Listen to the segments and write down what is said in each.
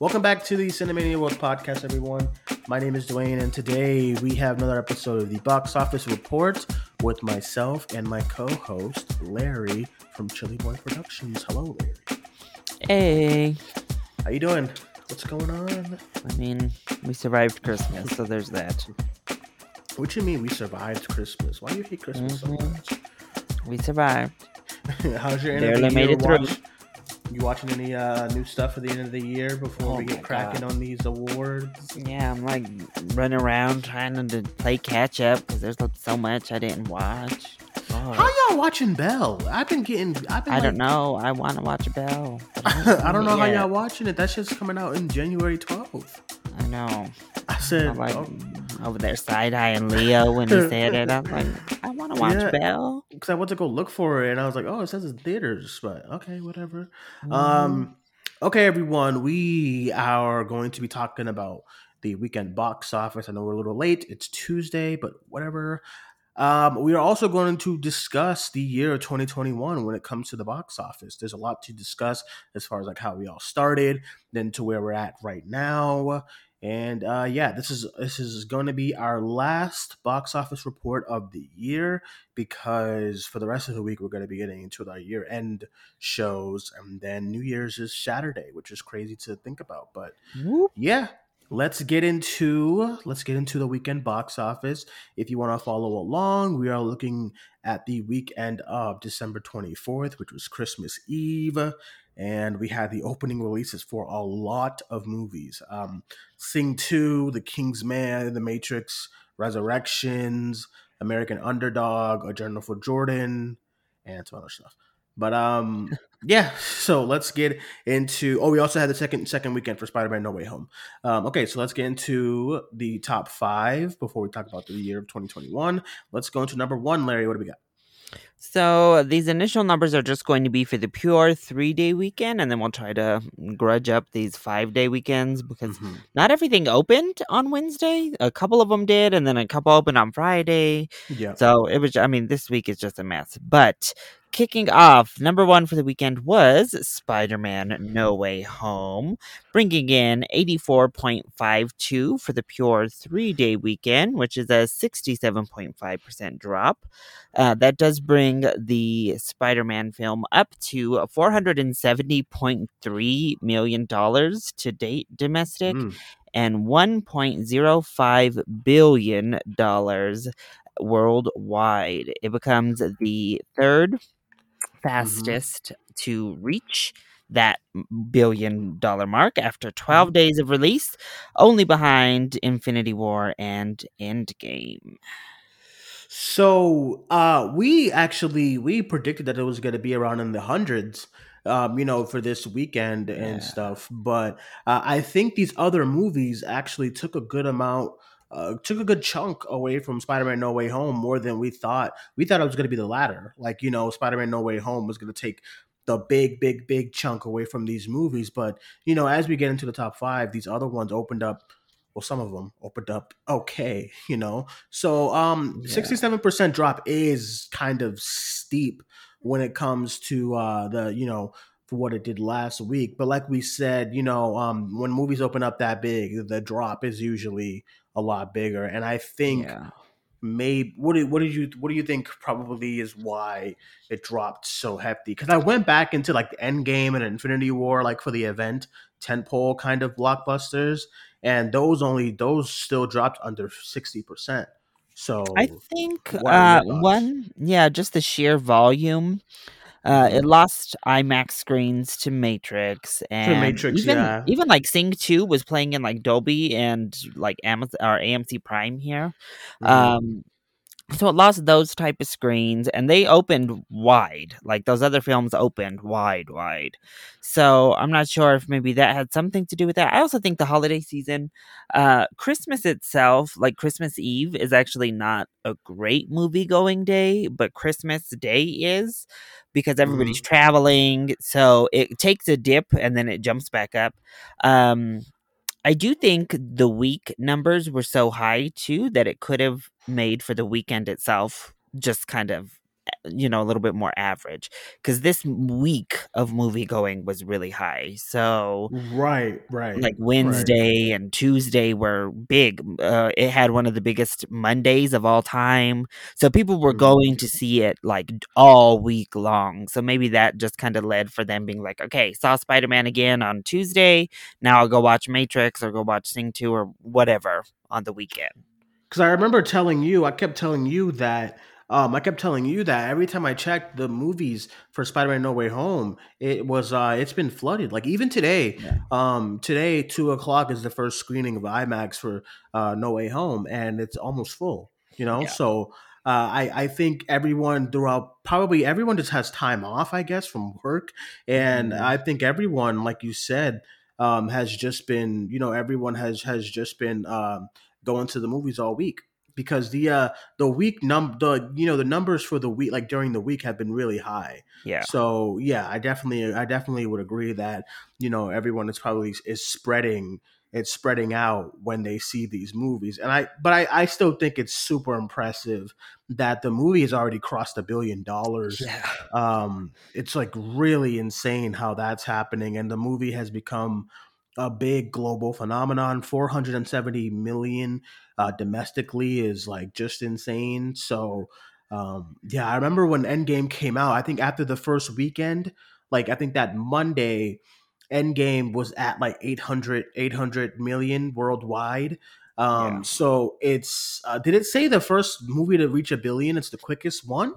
Welcome back to the Cinemania World podcast, everyone. My name is Duane, and today we have another episode of the Box Office Report with myself and my co-host Larry from Chilly Boy Productions. Hello, Larry. Hey, How you doing? What's going on? I mean, we survived Christmas, so there's that. What you mean we survived Christmas? Why do you hate Christmas so Mhm. much? We survived. How's your of Barely made it through. You watching any uh, new stuff at the end of the year before Oh we get cracking God. on these awards? Yeah, I'm like running around trying to play catch up because there's like, so much I didn't watch. God. How y'all watching Belle? I've been getting. I've been. I don't know. I want to watch Belle. but I don't know how y'all watching it. That shit's coming out in January 12th. I know. I said, I'm like oh, over there side eyeing Leo when he said it. I'm like, I want to watch Yeah. Belle. because I went to go look for it, and I was like, oh, it says it's theaters, but okay, whatever. Mm-hmm. Um, okay, everyone, we are going to be talking about the weekend box office. I know we're a little late; it's Tuesday, but whatever. Um, we are also going to discuss the year of 2021 when it comes to the box office. There's a lot to discuss as far as like how we all started, then to where we're at right now. And uh, yeah, this is this is going to be our last box office report of the year because for the rest of the week we're going to be getting into our year end shows, and then New Year's is Saturday, which is crazy to think about. But Whoop. yeah, let's get into let's get into the weekend box office. If you want to follow along, we are looking at the weekend of December 24th, which was Christmas Eve. And we had the opening releases for a lot of movies. Um, Sing 2, The King's Man, The Matrix, Resurrections, American Underdog, A Journal for Jordan, and some other stuff. But um, yeah. So let's get into. Oh, we also had the second second weekend for Spider-Man: No Way Home. Um, okay, so let's get into the top five before we talk about the year of 2021. Let's go into number one, Larry. What do we got? So these initial numbers are just going to be for the pure three day weekend, and then we'll try to grudge up these five day weekends because Mhm. not everything opened on Wednesday. A couple of them did, and then a couple opened on Friday. Yeah. So it was, I mean, this week is just a mess. But kicking off, number one for the weekend was Spider Man No Way Home, bringing in 84.52 for the pure three day weekend, which is a 67.5% drop. Uh, that does bring the Spider Man film up to $470.3 million to date domestic Mm. and $1.05 billion worldwide. It becomes the third fastest to reach that billion dollar mark after 12 days of release, only behind Infinity War and Endgame. So uh, we actually we predicted that it was going to be around in the hundreds. Um, you know, for this weekend and Yeah. stuff, but uh, I think these other movies actually took a good amount, uh, took a good chunk away from Spider-Man: No Way Home more than we thought. We thought it was going to be the latter, like you know, Spider-Man: No Way Home was going to take the big, big, big chunk away from these movies. But you know, as we get into the top five, these other ones opened up. Well, some of them opened up okay, you know. So, um, Yeah. sixty-seven percent drop is kind of steep when it comes to uh the you know for what it did last week. But like we said, you know, um, when movies open up that big, the drop is usually a lot bigger. And I think Yeah. maybe what do what did you what do you think probably is why it dropped so hefty? Because I went back into like the Endgame and Infinity War, like for the event tentpole kind of blockbusters, and those only those still dropped under sixty percent. So I think uh, one, yeah, just the sheer volume. Uh, it lost IMAX screens to Matrix, and Matrix, even yeah. even like Sing Two was playing in like Dolby and like Amazon or AMC Prime here. Mhm. Um, so it lost those type of screens, and they opened wide. Like those other films opened wide, wide. So I'm not sure if maybe that had something to do with that. I also think the holiday season, uh, Christmas itself, like Christmas Eve, is actually not a great movie going day, but Christmas Day is because everybody's traveling. So it takes a dip and then it jumps back up. Um, I do think the week numbers were so high too that it could have made for the weekend itself just kind of you know, a little bit more average. Because this week of movie going was really high. So, right, right, like right. Wednesday and Tuesday were big. Uh, it had one of the biggest Mondays of all time. So people were Mhm. going to see it like all week long. So maybe that just kind of led for them being like, okay, saw Spider Man again on Tuesday. Now I'll go watch Matrix or go watch Sing 2 or whatever on the weekend. Because I remember telling you, I kept telling you that. Um, I kept telling you that every time I checked the movies for Spider-Man No Way Home, it was uh, it's been flooded. Like even today, Yeah. um, today two o'clock is the first screening of IMAX for uh, No Way Home, and it's almost full. You know, Yeah. so uh, I I think everyone throughout probably everyone just has time off, I guess, from work, and Mhm. I think everyone, like you said, um, has just been you know everyone has has just been um, going to the movies all week because the uh the week num the you know the numbers for the week like during the week have been really high Yeah. so yeah i definitely i definitely would agree that you know everyone is probably is spreading it's spreading out when they see these movies and i but i i still think it's super impressive that the movie has already crossed a billion dollars Yeah. um it's like really insane how that's happening and the movie has become a big global phenomenon 470 million uh domestically is like just insane so um yeah i remember when endgame came out i think after the first weekend like i think that monday endgame was at like 800 800 million worldwide um Yeah. so it's uh, did it say the first movie to reach a billion it's the quickest one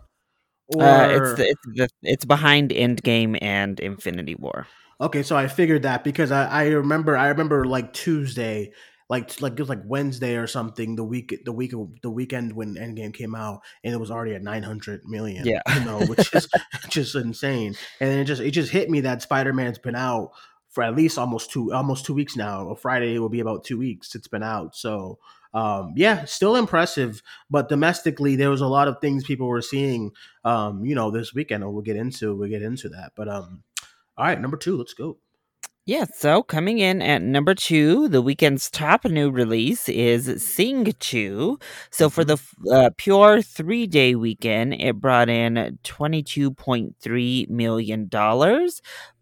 or Uh, it's the, it's the it's behind Endgame and Infinity War. Okay, so I figured that because I, I remember I remember like Tuesday, like like it was like Wednesday or something, the week the week the weekend when Endgame came out, and it was already at nine hundred million. Yeah. you know, which is just insane. And then it just it just hit me that Spider Man's been out for at least almost two almost two weeks now. Or Friday will be about two weeks. It's been out, so um, yeah, still impressive. But domestically, there was a lot of things people were seeing, um, you know, this weekend, and we'll get into we'll get into that. But um, all right, number two, let's go. Yeah, so coming in at number two, the weekend's top new release is Sing 2. So for the uh, pure three day weekend, it brought in $22.3 million.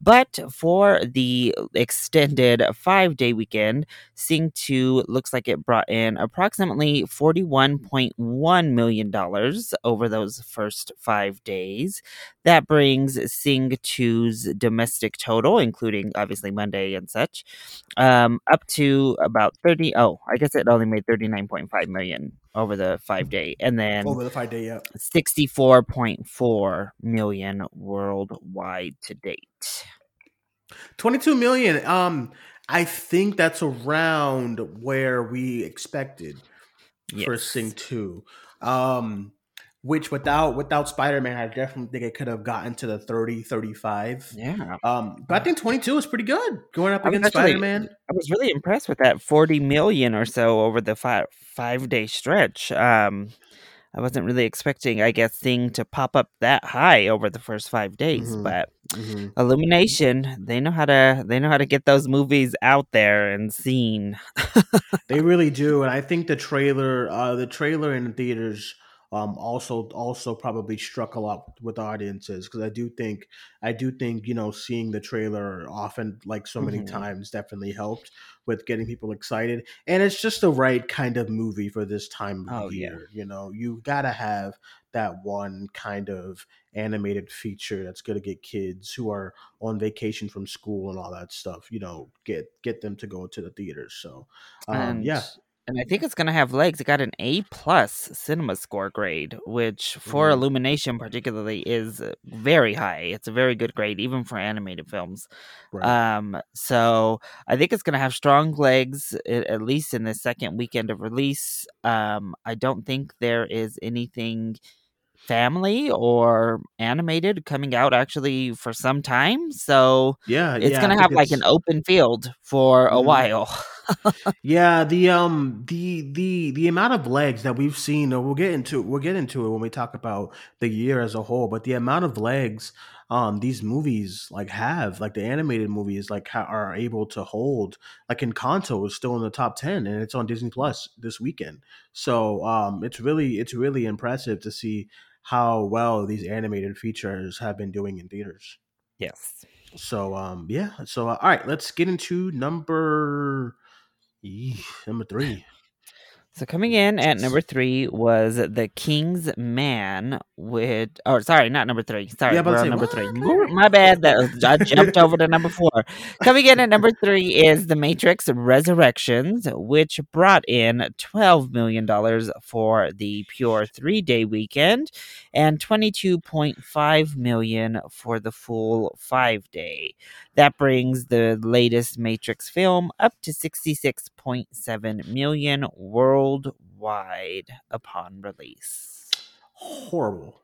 But for the extended five day weekend, Sing 2 looks like it brought in approximately $41.1 million over those first five days. That brings Sing 2's domestic total, including obviously Monday and such, um, up to about 30. Oh, I guess it only made 39.5 million over the five day, and then Over the five day, yeah. 64.4 million worldwide to date. 22 million. Um, I think that's around where we expected for Sing 2. Um, which without without Spider-Man, I definitely think it could have gotten to the 30, 35. Yeah. Um, but I think 22 is pretty good going up against actually- Spider-Man. I was really impressed with that 40 million or so over the five five day stretch. Um, I wasn't really expecting, I guess, Sing to pop up that high over the first five days, Mhm. but Mhm. Illumination, they know how to they know how to get those movies out there and seen. They really do, and I think the trailer, uh, the trailer in the theaters, um, also also probably struck a lot with audiences because I do think I do think you know seeing the trailer often like so many Mhm. times definitely helped with getting people excited, and it's just the right kind of movie for this time of Oh, yeah. year. You know, you gotta have that one kind of animated feature that's gonna get kids who are on vacation from school and all that stuff. You know, get get them to go to the theaters. So. Um, and yeah, and I think it's gonna have legs. It got an A plus cinema score grade, which for Mhm. Illumination particularly is uh, very high. It's a very good grade, even for animated films. right. Um, so I think it's gonna have strong legs at, least in the second weekend of release. Um, I don't think there is anything family or animated coming out actually for some time. So yeah, it's yeah, gonna have like an open field for a Mhm. while. Yeah, the um the the the amount of legs that we've seen, we'll get into we'll get into it when we talk about the year as a whole, but the amount of legs um these movies like have, like the animated movies like ha- are able to hold, like Encanto is still in the top 10 and it's on Disney Plus this weekend. So, um it's really it's really impressive to see how well these animated features have been doing in theaters. Yes. So um yeah, so uh, all right, let's get into number eeh, number 3. So coming in at number three was The King's Man with oh sorry, not number three. Sorry, Yeah, we're on number say, three. My bad. That was, I jumped over to number four. Coming in at number three is The Matrix Resurrections, which brought in twelve million dollars for the pure three day weekend and twenty two point five million for the full five day. That brings the latest Matrix film up to 66.7 million worldwide upon release. horrible.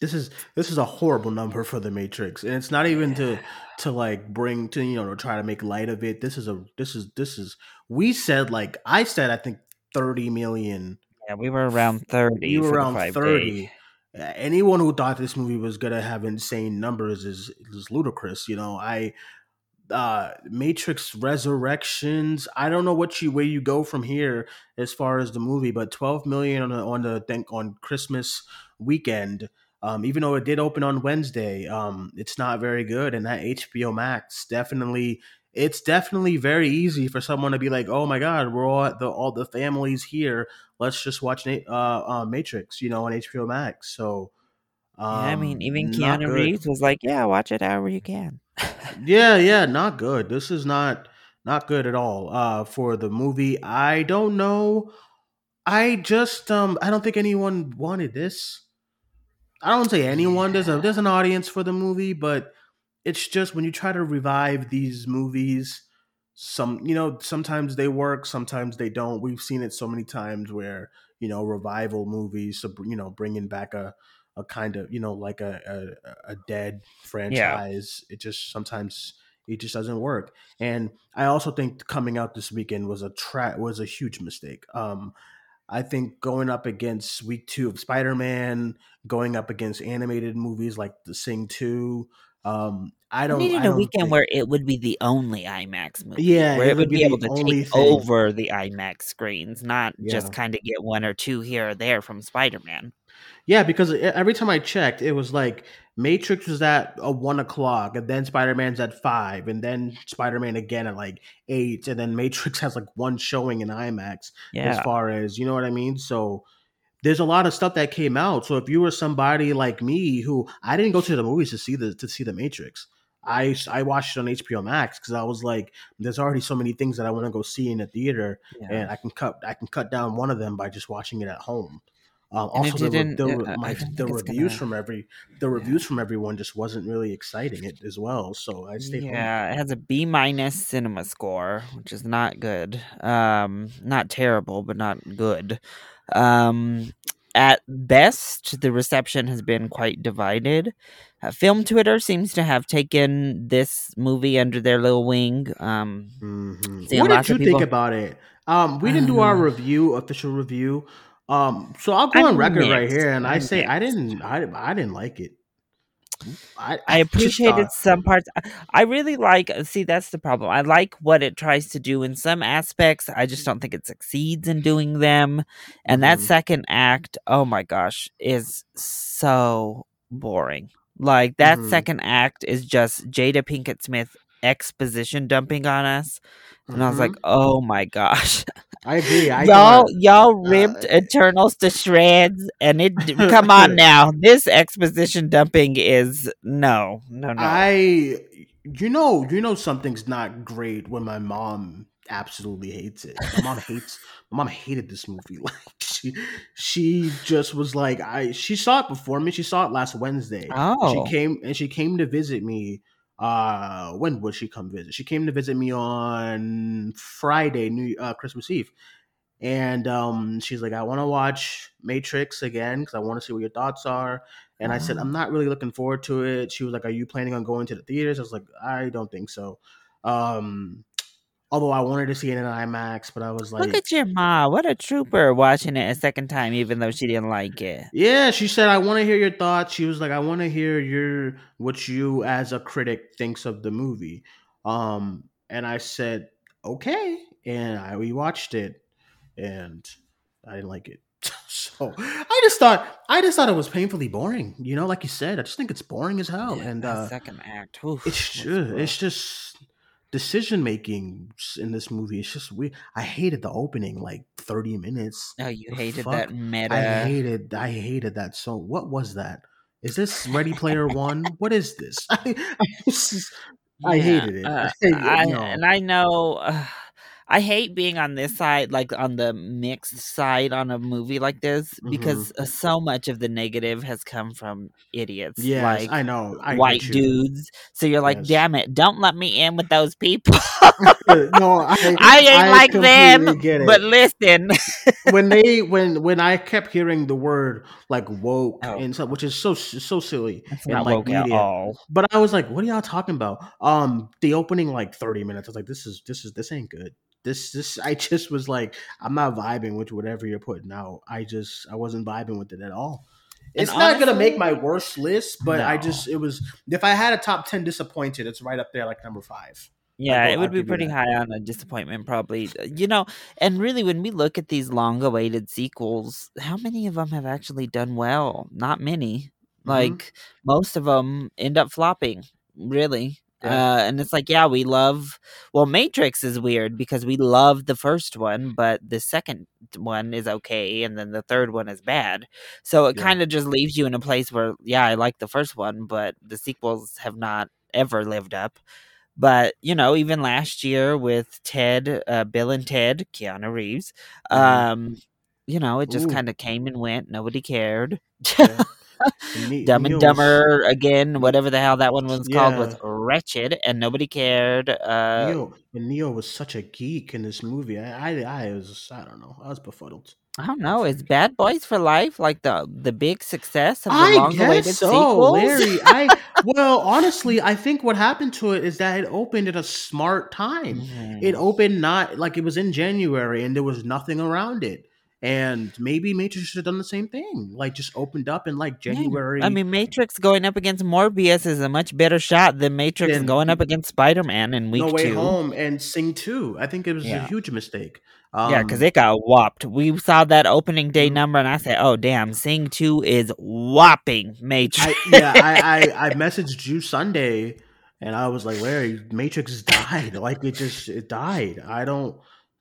This is this is a horrible number for the Matrix, and it's not even to to like bring to you know to try to make light of it. This is a this is this is we said like I said I think thirty million. Yeah, we were around 30 You were around thirty. thirty. Anyone who thought this movie was gonna have insane numbers is is ludicrous. You know, I uh Matrix Resurrections. I don't know what you where you go from here as far as the movie, but 12 million on the on the think on Christmas weekend. Um, even though it did open on Wednesday, um, it's not very good. And that HBO Max definitely, it's definitely very easy for someone to be like, "Oh my God, we're all the all the families here. Let's just watch uh, uh, Matrix," you know, on HBO Max. So, um, yeah, I mean, even not Keanu. Reeves was like, "Yeah, watch it however you can." Yeah, yeah, not good. This is not not good at all. Uh for the movie. I don't know. I just um I don't think anyone wanted this. I don't say anyone. There's a there's an audience for the movie, but it's just when you try to revive these movies, some you know sometimes they work, sometimes they don't. We've seen it so many times where you know revival movies, you know, bringing back a a kind of you know like a a, a dead franchise. It just sometimes it just doesn't work. And I also think coming out this weekend was a tra- was a huge mistake. Um, I think going up against week two of Spider Man, going up against animated movies like The Sing Two, um, I don't. needed I a weekend think, where it would be the only IMAX movie, Yeah, where it it would would be be able to take thing. over the IMAX screens, not Yeah. just kind of get one or two here or there from Spider Man. Yeah, because every time I checked, it was like Matrix was at a one o'clock, and then Spider Man's at five, and then Spider Man again at like eight, and then Matrix has like one showing in IMAX. Yeah. As far as you know what I mean, so there's a lot of stuff that came out. So if you were somebody like me who I didn't go to the movies to see the to see the Matrix. I, I watched it on HBO Max because I was like, there's already so many things that I want to go see in the theater, yeah. and I can cut I can cut down one of them by just watching it at home. Um, also, the, didn't. the, my, the reviews gonna. from every the Yeah. reviews from everyone just wasn't really exciting it as well. So I stayed home. Yeah, it has a B minus cinema score, which is not good. Um, not terrible, but not good. Um, at best, the reception has been quite divided. Uh, Film Twitter seems to have taken this movie under their little wing. Um, hmm What did you of think about it? Um, we didn't do our review, official review. Um, so I'll go on I'm record right here, and I I'm say I didn't, I, I didn't like it. I, I I appreciated some parts. I I really like. See, that's the problem. I like what it tries to do in some aspects. I just don't think it succeeds in doing them. And that hmm second act, oh my gosh, is so boring. Like that hmm second act is just Jada Pinkett Smith exposition dumping on us, and I was like, hmm oh my gosh. I agree. I Y'all, y'all uh, ripped Eternals to shreds, and it. Come on now, this exposition dumping is no, no, no. I you know you know something's not great when my mom absolutely hates it. My mom hates my mom hated this movie. Like she she just was like I she saw it before me. She saw it last Wednesday. And she Oh, came and she came to visit me. Uh when would she come visit? She came to visit me on Friday, New uh, Christmas Eve. And um, she's like, I want to watch Matrix again because I want to see what your thoughts are. And I said, I'm oh. not really looking forward to it. She was like, Are you planning on going to the theaters? I was like, I don't think so. Um, although I wanted to see it in IMAX, but I was like, Look at your ma. What a trooper watching it a second time, even though she didn't like it. Yeah, she said, I want to hear your thoughts. She was like, I want to hear your what you as a critic thinks of the movie. Um, and I said, okay. And I we watched it and I didn't like it. so I just thought I just thought it was painfully boring. You know, like you said, I just think it's boring as hell. Yeah, and uh, second act. oof, it's just, it's just decision making in this movie. It's just weird. I hated the opening like thirty minutes. Oh, you the hated fuck? that meta. I hated I hated that so. What was that? Is this Ready Player One? what is this? I, I, just- I hated it. uh, I, no. and I know uh, I hate being on this side, like on the mixed side on a movie like this, because Mm-hmm. so much of the negative has come from idiots, Yeah, like I know. I white dudes. So you're like, Yes. damn it, don't let me in with those people. no, I, I ain't like them, but listen, when they when when I kept hearing the word like woke Oh. and stuff, which is so so silly it's and not like woke at all. But I was like, what are y'all talking about? Um, the opening like thirty minutes. I was like, this is this is this ain't good. This this I just was like, I'm not vibing with whatever you're putting out. I just I wasn't vibing with it at all. And It's not gonna make my worst list, but I just it was if I had a top ten disappointed, it's right up there like number five. Yeah, it would be pretty that. high on a disappointment, probably. Uh, You know, and really, when we look at these long-awaited sequels, how many of them have actually done well? Not many. Mhm. Like most of them end up flopping. Really. Yeah. Uh, and it's like, yeah, we love. Well, Matrix is weird because we love the first one, but the second one is okay, and then the third one is bad. So it Yeah. kind of just leaves you in a place where, yeah, I like the first one, but the sequels have not ever lived up. But you know, even last year with Ted, uh, Bill and Ted, Keanu Reeves, Mhm. um, you know, it just kind of came and went. Nobody cared. Yeah. Dumb and Dumber again, whatever the hell that one was called, was Yeah. Wretched, and nobody cared. Uh, Neo, Neo was such a geek in this movie. I, I, I was, I don't know, I was befuddled. I don't know. Is Bad Boys for Life like the the big success of the I long-awaited guess so, sequels? Larry. I well, honestly, I think what happened to it is that it opened at a smart time. It opened not like it was in January, and there was nothing around it. And maybe Matrix should have done the same thing, like just opened up in like Yeah. January. I mean, Matrix going up against Morbius is a much better shot than Matrix going up against Spider Man in week No Way two. Home and Sing Two. I think it was Yeah. a huge mistake. yeah, because Um, it got whopped. We saw that opening day Mhm. number, and I said, "Oh, damn, Sing Two is whopping Matrix." I, yeah, I, I I messaged you Sunday, and I was like, "Where Matrix died. Like it just it died. I don't,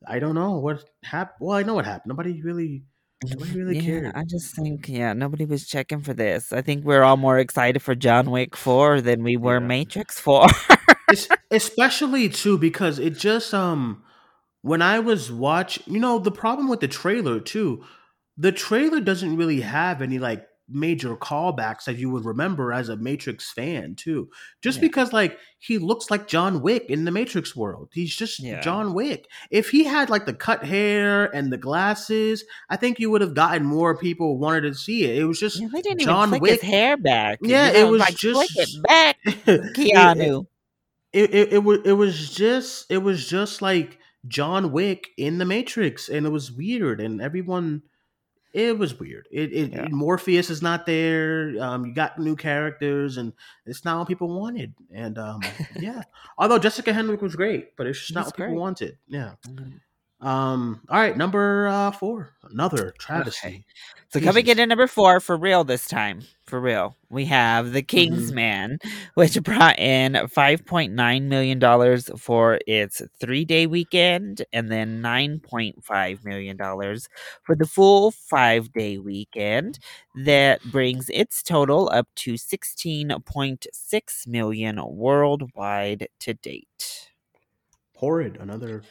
I don't know what happened. Well, I know what happened. Nobody really, nobody really yeah, cared. I just think, yeah, nobody was checking for this. I think we're all more excited for John Wick Four than we were Yeah. Matrix Four. Es- especially too because it just um when I was watch, you know, the problem with the trailer too, the trailer doesn't really have any like major callbacks that you would remember as a Matrix fan too. Just Yeah. because like he looks like John Wick in the Matrix world. He's just Yeah. John Wick. If he had like the cut hair and the glasses, I think you would have gotten more people wanted to see it. It was just Yeah, John even Wick. his hair back. Yeah, it was like flick just- it back, it- it- Keanu. it, it, it was it was just it was just like John Wick in the Matrix, and it was weird, and everyone it was weird. It, it Yeah. Morpheus is not there. Um, you got new characters, and it's not what people wanted. And um, yeah, although Jessica Henwick was great, but it's just not what people wanted. Yeah. Mhm. Um. All right, number uh, four, another travesty. So coming in at number four for real this time, for real, we have The King's Man, which brought in five point nine million dollars for its three day weekend, and then nine point five million dollars for the full five day weekend. That brings its total up to sixteen point six million worldwide to date. Horrid. Another.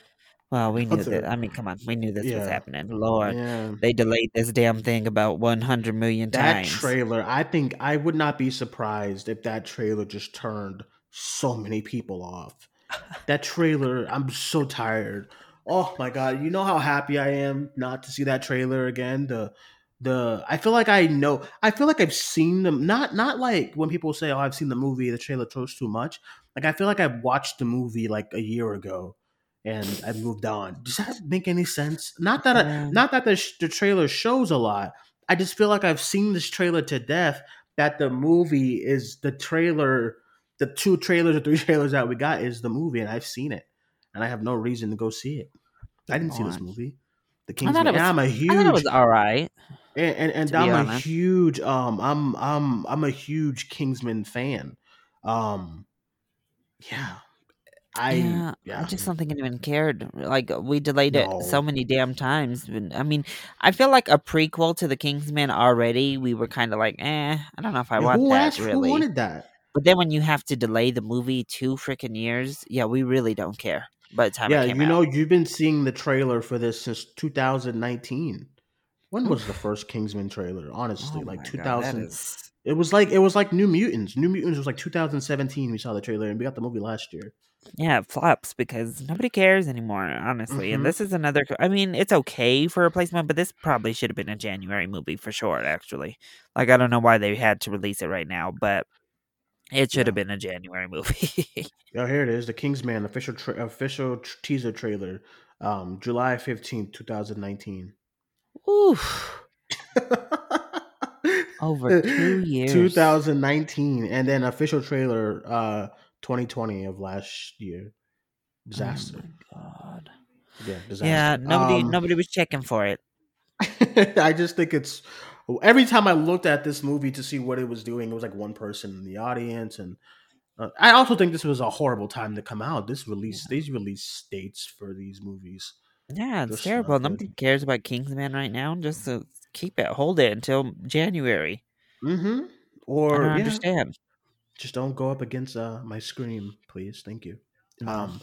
Well, we knew that. I mean, come on, we knew this was happening. Lord, Yeah. they delayed this damn thing about one hundred million That times. trailer, I think I would not be surprised if that trailer just turned so many people off. That trailer, I'm so tired. Oh my god, you know how happy I am not to see that trailer again. The the I feel like I know I feel like I've seen them not not like when people say, Oh, I've seen the movie, the trailer shows too much. Like I feel like I've watched the movie like a year ago and I've moved on. Does that make any sense? Not that I, not that the, sh- the trailer shows a lot. I just feel like I've seen this trailer to death. That the movie is the trailer, the two trailers or three trailers that we got is the movie, and I've seen it, and I have no reason to go see it. I didn't see this movie. The I Kingsman. thought it was. I'm a I huge I thought it was all right. and and, and I'm a huge um I'm I'm I'm a huge Kingsman fan. Um yeah. I Yeah, I just don't think anyone cared. Like we delayed it so many damn times. and- I mean, I feel like a prequel to the Kingsman already. We were kind of like, eh, I don't know if I Yeah, want who that asked who wanted that? But then when you have to delay the movie two freaking years, yeah, we really don't care. By the time Yeah, you out, know, you've been seeing the trailer for this since 2019. When was the first Kingsman trailer? Honestly, oh like my god, 2000. It was like it was like New Mutants. New Mutants was like 2017. We saw the trailer, and we got the movie last year. Yeah, it flops because nobody cares anymore, honestly. And hmm this is another. I mean, it's okay for a replacement, but this probably should have been a January movie for sure. Actually, like I don't know why they had to release it right now, but it should Yeah. have been a January movie. Oh, here it is. The Kingsman official tra- official tr- teaser trailer, um, July 15th, 2019. Oof, over two years. 2019, and then official trailer, uh, 2020 of last year. Disaster. Oh god. Yeah, disaster. Yeah, nobody Um, nobody was checking for it. I just think it's every time I looked at this movie to see what it was doing, it was like one person in the audience, and uh, I also think this was a horrible time to come out. This release, these release dates for these movies, Yeah, it's terrible. good. Nobody cares about Kingsman right now. Just to keep it, hold it until January. Mm-hmm. I Or don't yeah, understand. Just don't go up against uh, my scream, please. Thank you. No. Um.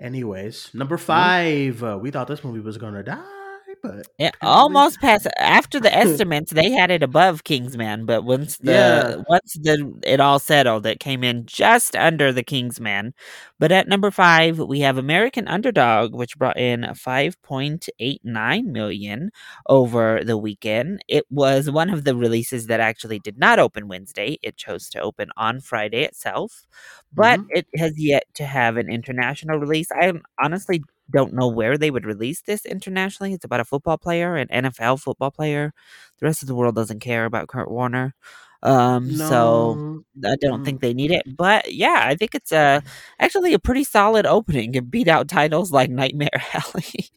Anyways, number five. Uh, we thought this movie was gonna die, but It almost passed after the estimates. they had it above Kingsman, but once the Yeah. once the it all settled, it came in just under the Kingsman. But at number five, we have American Underdog, which brought in five point eight nine million over the weekend. It was one of the releases that actually did not open Wednesday. It chose to open on Friday itself, but Mhm. it has yet to have an international release. I honestly don't know where they would release this internationally. It's about a football player, an NFL football player. The rest of the world doesn't care about Kurt Warner. Um, so. I don't think they need it. But yeah, I think it's a actually a pretty solid opening. It beat out titles like Nightmare Alley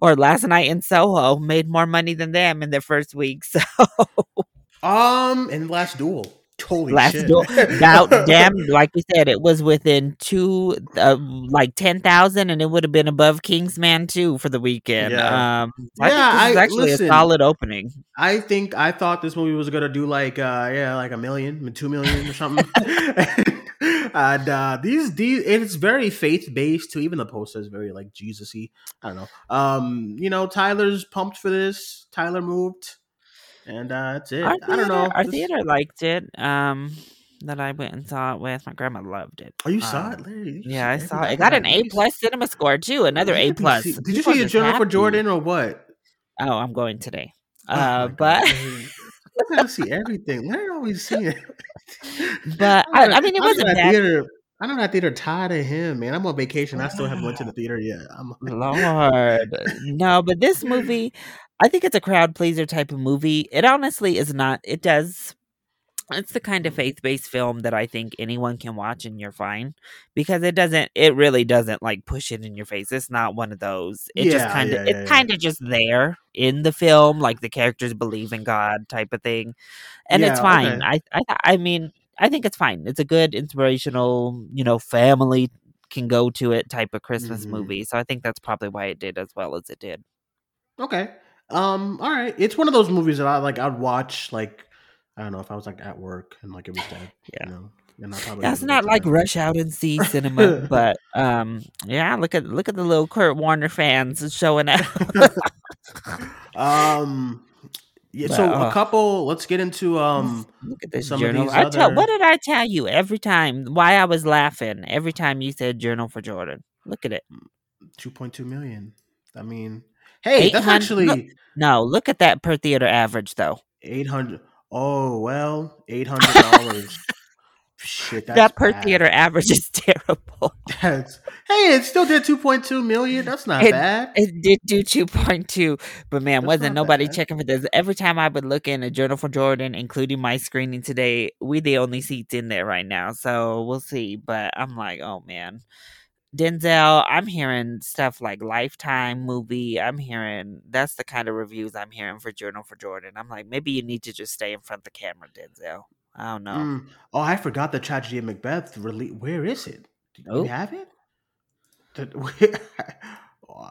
or Last Night in Soho. Made more money than them in their first week. So Um, and Last Duel. Holy Last shit! Duel, about damn, like we said, it was within two, uh, like ten thousand, and it would have been above Kingsman two for the weekend. Yeah. Um, I Yeah, think this is I- actually listen. a solid opening. I think I thought this movie was gonna do like uh yeah like a million, two million or something. and uh these these it's very faith based too. Even the poster is very like Jesus-y. I don't know. Um, you know, Tyler's pumped for this. Tyler moved. And uh that's it. Our I don't know. our This- theater liked it. Um, that I went and saw it with. My grandma loved it. Oh, you saw Um, it, Larry? Yeah, I saw it. It got an A plus cinema score too. Another A plus. Did you People see a journal for. Jordan or what? Oh, I'm going today. Oh Uh, but. I see everything. Larry always see it. But, I- I mean, it wasn't bad. Theater, I know that theater tired of him, man. I'm on vacation. I still haven't went to the theater yet. I'm Lord. No, but this movie, I think it's a crowd pleaser type of movie. It honestly is not. It does. It's the kind of faith based film that I think anyone can watch and you're fine because it doesn't. It really doesn't like push it in your face. It's not one of those. It just kind of. yeah, yeah, it's yeah. kind of just there in the film, like the characters believe in God type of thing, and it's fine. okay. I. I. I mean, I think it's fine. It's a good inspirational, you know, family can go to it type of Christmas Mhm. movie. So I think that's probably why it did as well as it did. okay. Um, all right. It's one of those movies that I like. I'd watch like I don't know if I was like at work and like it was dead. Yeah. You know, and I probably Yeah, it's have a not like time. rush out and see cinema, but um, yeah, look at look at the little Kurt Warner fans showing up. um. Yeah. But, So uh, a couple. Let's get into um. look at this some of journal. these I tell, what did I tell you every time? Why I was laughing every time you said journal for Jordan. Look at it. 2.2 million. I mean, hey, that's actually look. No, look at that per theater average though. 800. Oh, well, $800. Shit, that's that per bad. theater average is terrible. That's, hey, it still did 2.2 million. That's not It- bad. It did do 2.2, but man, That's wasn't nobody bad. checking for this. Every time I would look in a journal for Jordan, including my screening today, we the only seats in there right now. So we'll see. But I'm like, oh man. Denzel, I'm hearing stuff like Lifetime movie. I'm hearing that's the kind of reviews I'm hearing for Journal for Jordan. I'm like, maybe you need to just stay in front of the camera, Denzel. I don't know. Mm. Oh, I forgot the tragedy of Macbeth. Rele- where is it? Do you have it? Did-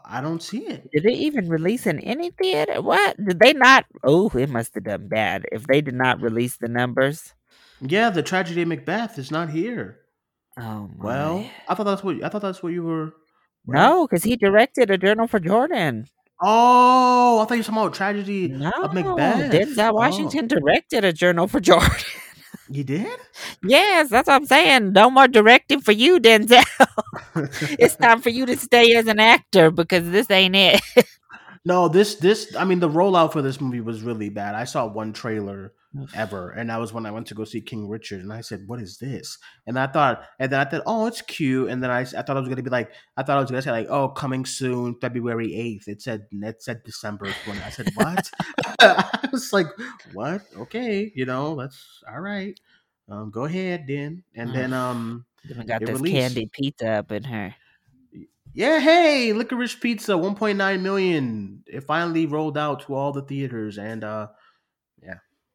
I don't see it. Did it even release in any theater? What did they not? Oh, it must have done bad if they did not release the numbers. Yeah, the tragedy of Macbeth is not here. Oh my. Well, I thought that's what I thought that's what you were. no, because he directed a Journal for Jordan. Oh, I thought you were talking about tragedy No, of Macbeth. Denzel Oh. Washington directed a Journal for Jordan. You did? yes, that's what I'm saying. No more directing for you, Denzel. it's time for you to stay as an actor because this ain't it. no, this this I mean the rollout for this movie was really bad. I saw one trailer ever, and that was when I went to go see King Richard, and I said, "What is this?" And I thought, and then I thought, "Oh, it's cute," and then I, I thought I was gonna be like, I thought I was gonna say like, "Oh, coming soon, February 8th. It said it said December twenty. I said, "What?" I was like, "What? Okay, you know, that's all right. Um, go ahead then." And then, um, Even got this released. candy pizza up in her. yeah, hey, Licorice Pizza, 1.9 million. It finally rolled out to all the theaters, and uh,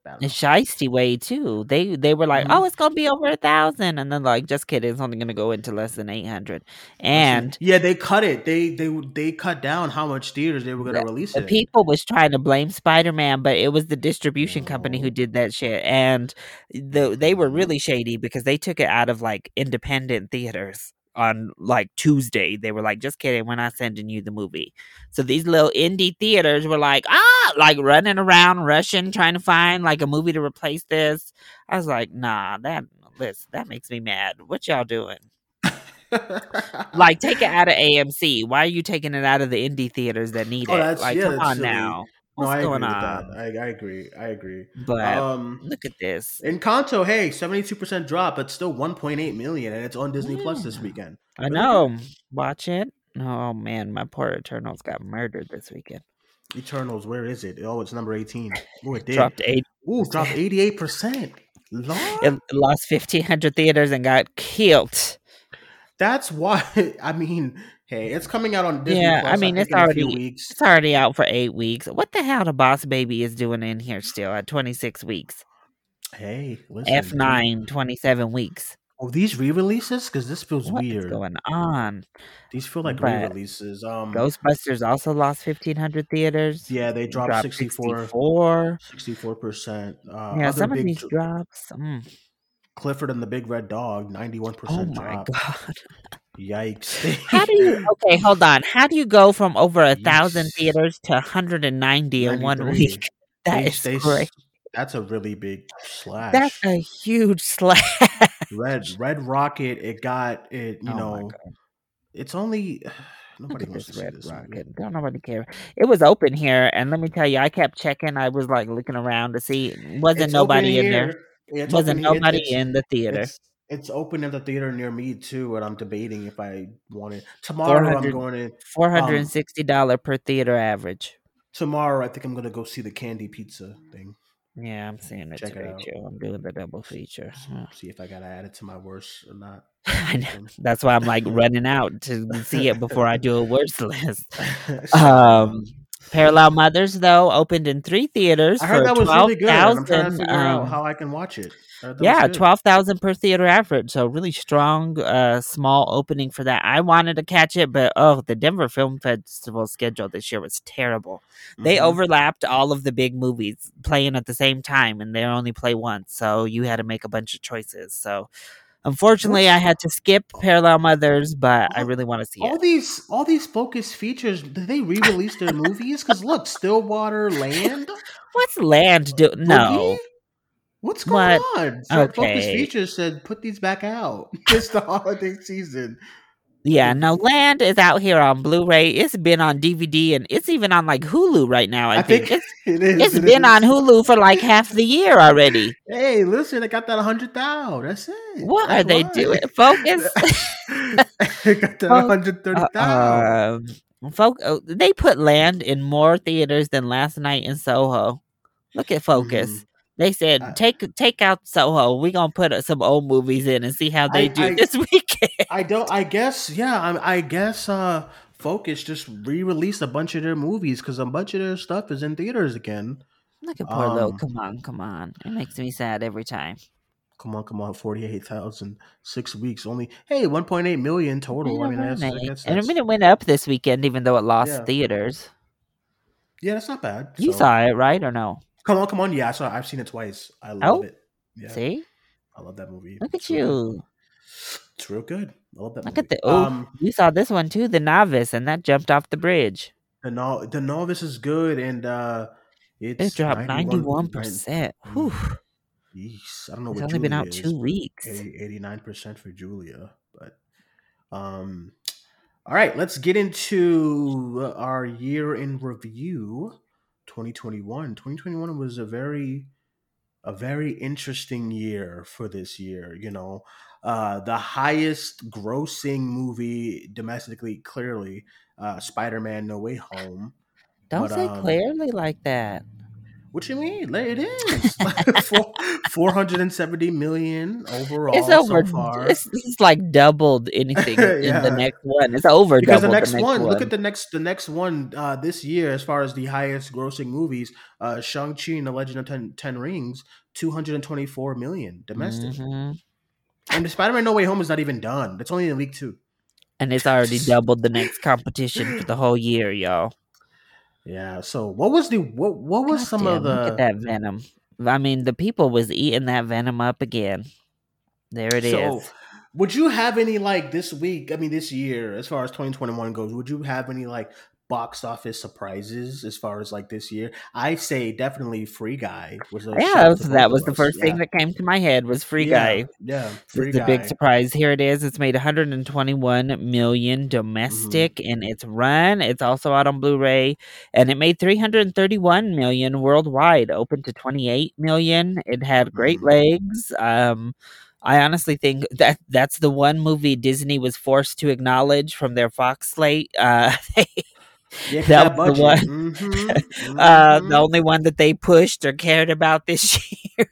And. Shiesty way too. They they were like, Mhm. oh, it's gonna be over a thousand, and then like, just kidding, it's only gonna go into less than eight hundred. And yeah, they cut it. They they they cut down how much theaters they were going to release it. people was trying to blame Spider Man, but it was the distribution company who did that shit, and the they were really shady because they took it out of like independent theaters on like Tuesday. They were like, just kidding, we're not sending you the movie. So these little indie theaters were like, ah, like running around, rushing, trying to find like a movie to replace this. I was like, nah, that list that makes me mad. What y'all doing? Like, take it out of AMC. Why are you taking it out of the indie theaters that need Oh, it? that's- Like, yeah, come on silly. now. No, What's I agree going with on? that. I, I agree. I agree. But Um, look at this. In Encanto, hey, 72% drop, but still 1.8 million, and it's on Disney Plus this weekend. I really know. Watch it. Oh man, my poor Eternals got murdered this weekend. Eternals, where is it? Oh, it's number 18. Oh, it did. Dropped eight. Ooh, dropped 88%. Lord. It lost fifteen hundred theaters and got killed. That's why. I mean, hey, it's coming out on Disney Yeah, Plus. I mean, think it's in a few already- weeks. It's already out for eight weeks. What the hell the Boss Baby is doing in here still at twenty six weeks? Hey, listen. F9, 27 weeks. Oh, these re-releases? Because this feels What is weird. going on? These feel like But re-releases. Um, Ghostbusters also lost fifteen hundred theaters. yeah, they dropped, dropped 64, 64. 64 percent. Uh, Yeah, some of these dr- drops. mm, Clifford and the Big Red Dog, ninety-one percent. Oh my drop. god. Yikes! How do you okay, hold on. How do you go from over a thousand theaters to 190 in one week? That They- is they great. That's a really big slash. That's a huge slash. Red Red Rocket. It got it. You Oh know, it's only Look nobody at wants to this see red this movie. rocket. Don't nobody care. It was open here, and let me tell you, I kept checking. I was like looking around to see. Wasn't It's nobody in there. here. Yeah, Wasn't nobody It's- in the theater. It's, it's open in the theater near me too, and I'm debating if I want it. Tomorrow I'm going to. Four hundred and sixty dollar per theater average. Tomorrow I think I'm going to go see the candy pizza thing. Yeah, I'm seeing it Check today too. I'm doing the double feature. See if I got to add it to my worst or not. I know. That's why I'm like running out to see it before I do a worst list. Um, Parallel Mothers though opened in three theaters I heard for that was twelve really good. and I'm trying to figure out Um, how I can watch it. I heard that was yeah, twelve thousand per theater average. So really strong, uh, small opening for that. I wanted to catch it, but oh, the Denver Film Festival schedule this year was terrible. They Mhm. overlapped all of the big movies playing at the same time, and they only play once, so you had to make a bunch of choices. So. Unfortunately, I had to skip Parallel Mothers, but I really want to see all it. these all these focus features. Did they re-release their movies? Because look, Stillwater Land. What's Land do? No? What's going What? on? Fo- Focus Features said put these back out. It's the holiday season. Yeah, no, Land is out here on Blu-ray. It's been on DVD and it's even on like Hulu right now. I, I think, think it's it is. it's it been is. on Hulu for like half the year already. Hey, listen, I got that hundred thousand. That's it. What That's are they why. doing? Focus. I got that Fo- hundred thirty thousand. Um, folk, oh, they put Land in more theaters than last night in Soho. Look at Focus. Mhm. They said I- take take out Soho. We gonna put uh, some old movies in and see how they I- do I- this weekend. I don't. I guess. Yeah. I, I guess. Uh, Focus just re-released a bunch of their movies because a bunch of their stuff is in theaters again. Look at poor little. um, Come on, come on. It makes me sad every time. Come on, come on, forty-eight thousand six weeks only. Hey, one point eight million total. I mean, that's, I guess and I mean, it went up this weekend, even though it lost Yeah. theaters. yeah, that's not bad. You So- saw it, right, or no? Come on, come on. Yeah, I saw. I've seen it twice. I love Oh, it. Yeah, See, I love that movie. look at It's real you. It's real good. I love that Look movie. at the. Oh, um, you saw this one too, The Novice, and that jumped off the bridge. the no, the novice is good, and uh, it's It dropped 91 ninety-one percent. nine- Whew. Yeesh, I don't know It's only been out is, two weeks. 89 percent for Julia, but um, all right, let's get into our year in review. 2021. 2021 was a very a very interesting year for this year. You know, uh, the highest grossing movie domestically, clearly, uh, Spider-Man: No Way Home. Don't but, say um, clearly like that. What you mean? It is Four, 470 million overall It's over. so far. It's, it's like doubled anything in the next one. It's over because the doubled next, one, look at the next the next one uh, this year as far as the highest grossing movies uh shang-chi and the legend of ten, 10 rings 224 million domestic Mhm. and the spider-man no way home is not even done it's only in week two And it's already doubled the next competition for the whole year, y'all. Yeah so what was the what what was some of Goddamn, Look at that venom. I mean, the people was eating that venom up again. There it is. so would you have any like this week i mean this year as far as 2021 goes would you have any like box office surprises as far as like this year i say definitely free guy was yeah, to that was the first Yeah. thing that came to my head was Free Yeah, Guy. Yeah, free It's a big surprise. Here it is. It's made 121 million domestic Mm-hmm. in its run. It's also out on Blu-ray, and it made 331 million worldwide. Opened to 28 million. It had great Mhm. legs. Um, I honestly think that that's the one movie Disney was forced to acknowledge from their Fox slate. Uh, Yeah, that that was the one- Mhm, uh, the mhm. only one that they pushed or cared about this year.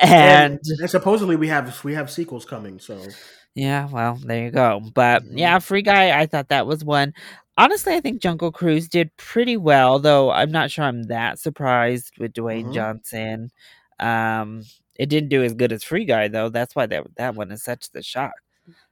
and, and supposedly we have we have sequels coming. So Yeah, well, there you go. But Mhm. yeah, Free Guy, I thought that was one. Honestly, I think Jungle Cruise did pretty well, though I'm not sure I'm that surprised with Dwayne Mhm. Johnson. Um, it didn't do as good as Free Guy, though. That's why that that one is such the shock.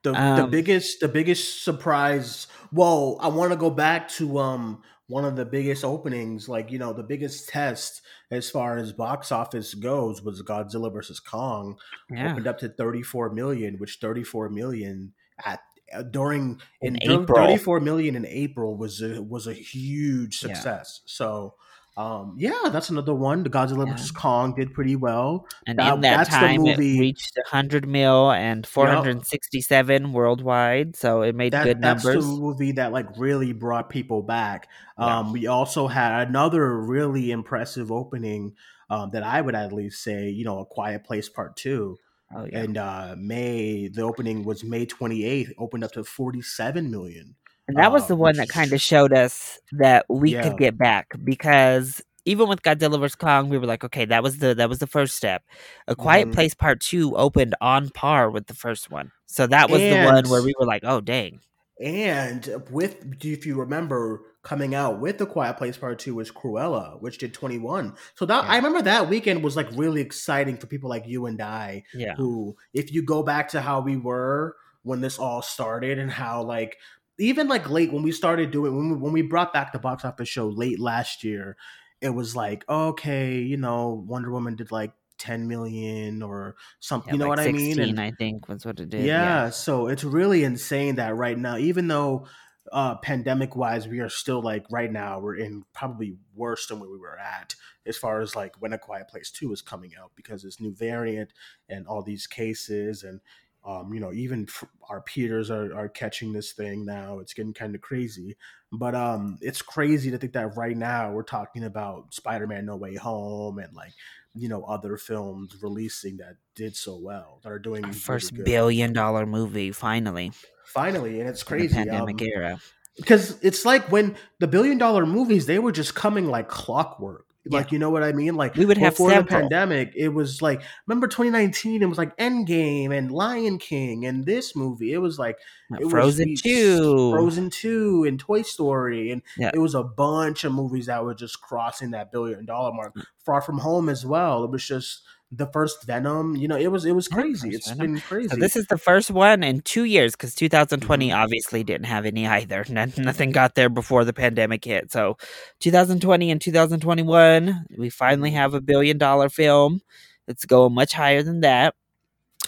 the the Um, biggest the biggest surprise. Well, I want to go back to um one of the biggest openings, like you know the biggest test as far as box office goes was Godzilla versus Kong. Yeah, opened up to 34 million, which 34 million at uh, during In in, April. 34 million in April was a, was a huge Yeah. success. So um yeah, that's another one. The Godzilla Yeah. vs Kong did pretty well. and that- in that that's time, movie- it reached 100 mil and 467 worldwide, so it made That, good that's numbers. the movie that like really brought people back. Yeah. Um we also had another really impressive opening um, that I would at least say, you know, A Quiet Place Part 2. Oh yeah, And uh May the opening was May 28th, opened up to 47 million. And that was uh, the one that kind of showed us that we Yeah. could get back because even with Godzilla vs Kong, we were like, okay, that was the that was the first step. A Quiet Mhm. Place Part Two opened on par with the first one, so that was the one where we were like, oh dang, And with, if you remember, coming out with the Quiet Place Part Two was Cruella, which did twenty one. So that Yeah. I remember that weekend was like really exciting for people like you and I, yeah, who, if you go back to how we were when this all started, and how like even like late when we started doing when we, when we brought back the box office show late last year, it was like okay, you know, Wonder Woman did like ten million or something. Yeah, you know like what I mean? 16, I think was what it did. yeah, so it's really insane that right now, even though uh pandemic wise, we are still like right now we're in probably worse than where we were at as far as like when a quiet place 2 is coming out because this new variant and all these cases and um, you know, even f- our peers are, are catching this thing now. It's getting kind of crazy, but um, it's crazy to think that right now we're talking about Spider-Man: No Way Home and like you know other films releasing that did so well that are doing Our really first good. billion dollar movie finally finally, and it's crazy pandemic um, era. because it's like when the billion dollar movies they were just coming like clockwork Like you know what I mean? Like We would have before the pandemic, it was like remember 2019. It was like Endgame and Lion King and this movie. It was like it Frozen we- two. Frozen Two, and Toy Story, and Yeah. it was a bunch of movies that were just crossing that billion dollar mark. Mm. Far From Home as well. It was just the first Venom. You know, it was it was crazy. It's Venom. been crazy. So this is the first one in two years because 2020 Mhm. obviously didn't have any either. N- nothing got there before the pandemic hit. So 2020 and 2021, we finally Mhm. have a billion dollar film. It's going much higher than that.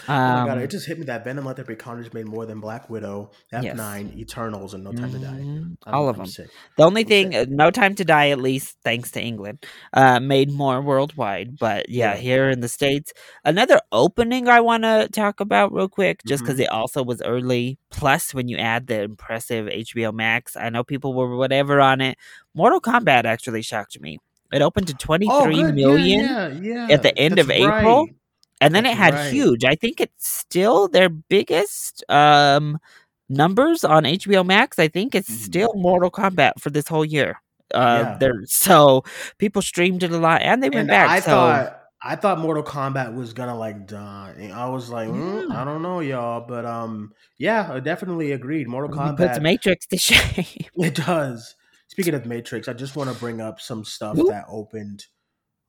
Oh my god! Um, It just hit me that Venom Let There Be Carnage made more than Black Widow, F Yes. Nine, Eternals, and No Time to Die. mhm, I'm- all of them. sick. The only I'm thing, sick. uh, No Time to Die, at least thanks to England, uh, made more worldwide. But yeah, Yeah. here in the States, another opening I want to talk about real quick, just because Mhm. it also was early. Plus, when you add the impressive HBO Max, I know people were whatever on it. Mortal Kombat actually shocked me. It opened to twenty Oh, three good. million, Yeah, yeah, at the end That's of April, right. And then it had right. huge. I think it's still their biggest um, numbers on HBO Max. I think it's Mhm. still Mortal Kombat for this whole year. Uh, Yeah. there, so people streamed it a lot, and they went And back. I so thought I thought Mortal Kombat was gonna like die. And I was like, mm, Yeah. I don't know, y'all, but um, yeah, I definitely agreed. Mortal it Kombat puts Matrix to shame. It does. Speaking of Matrix, I just want to bring up some stuff Oop. that opened,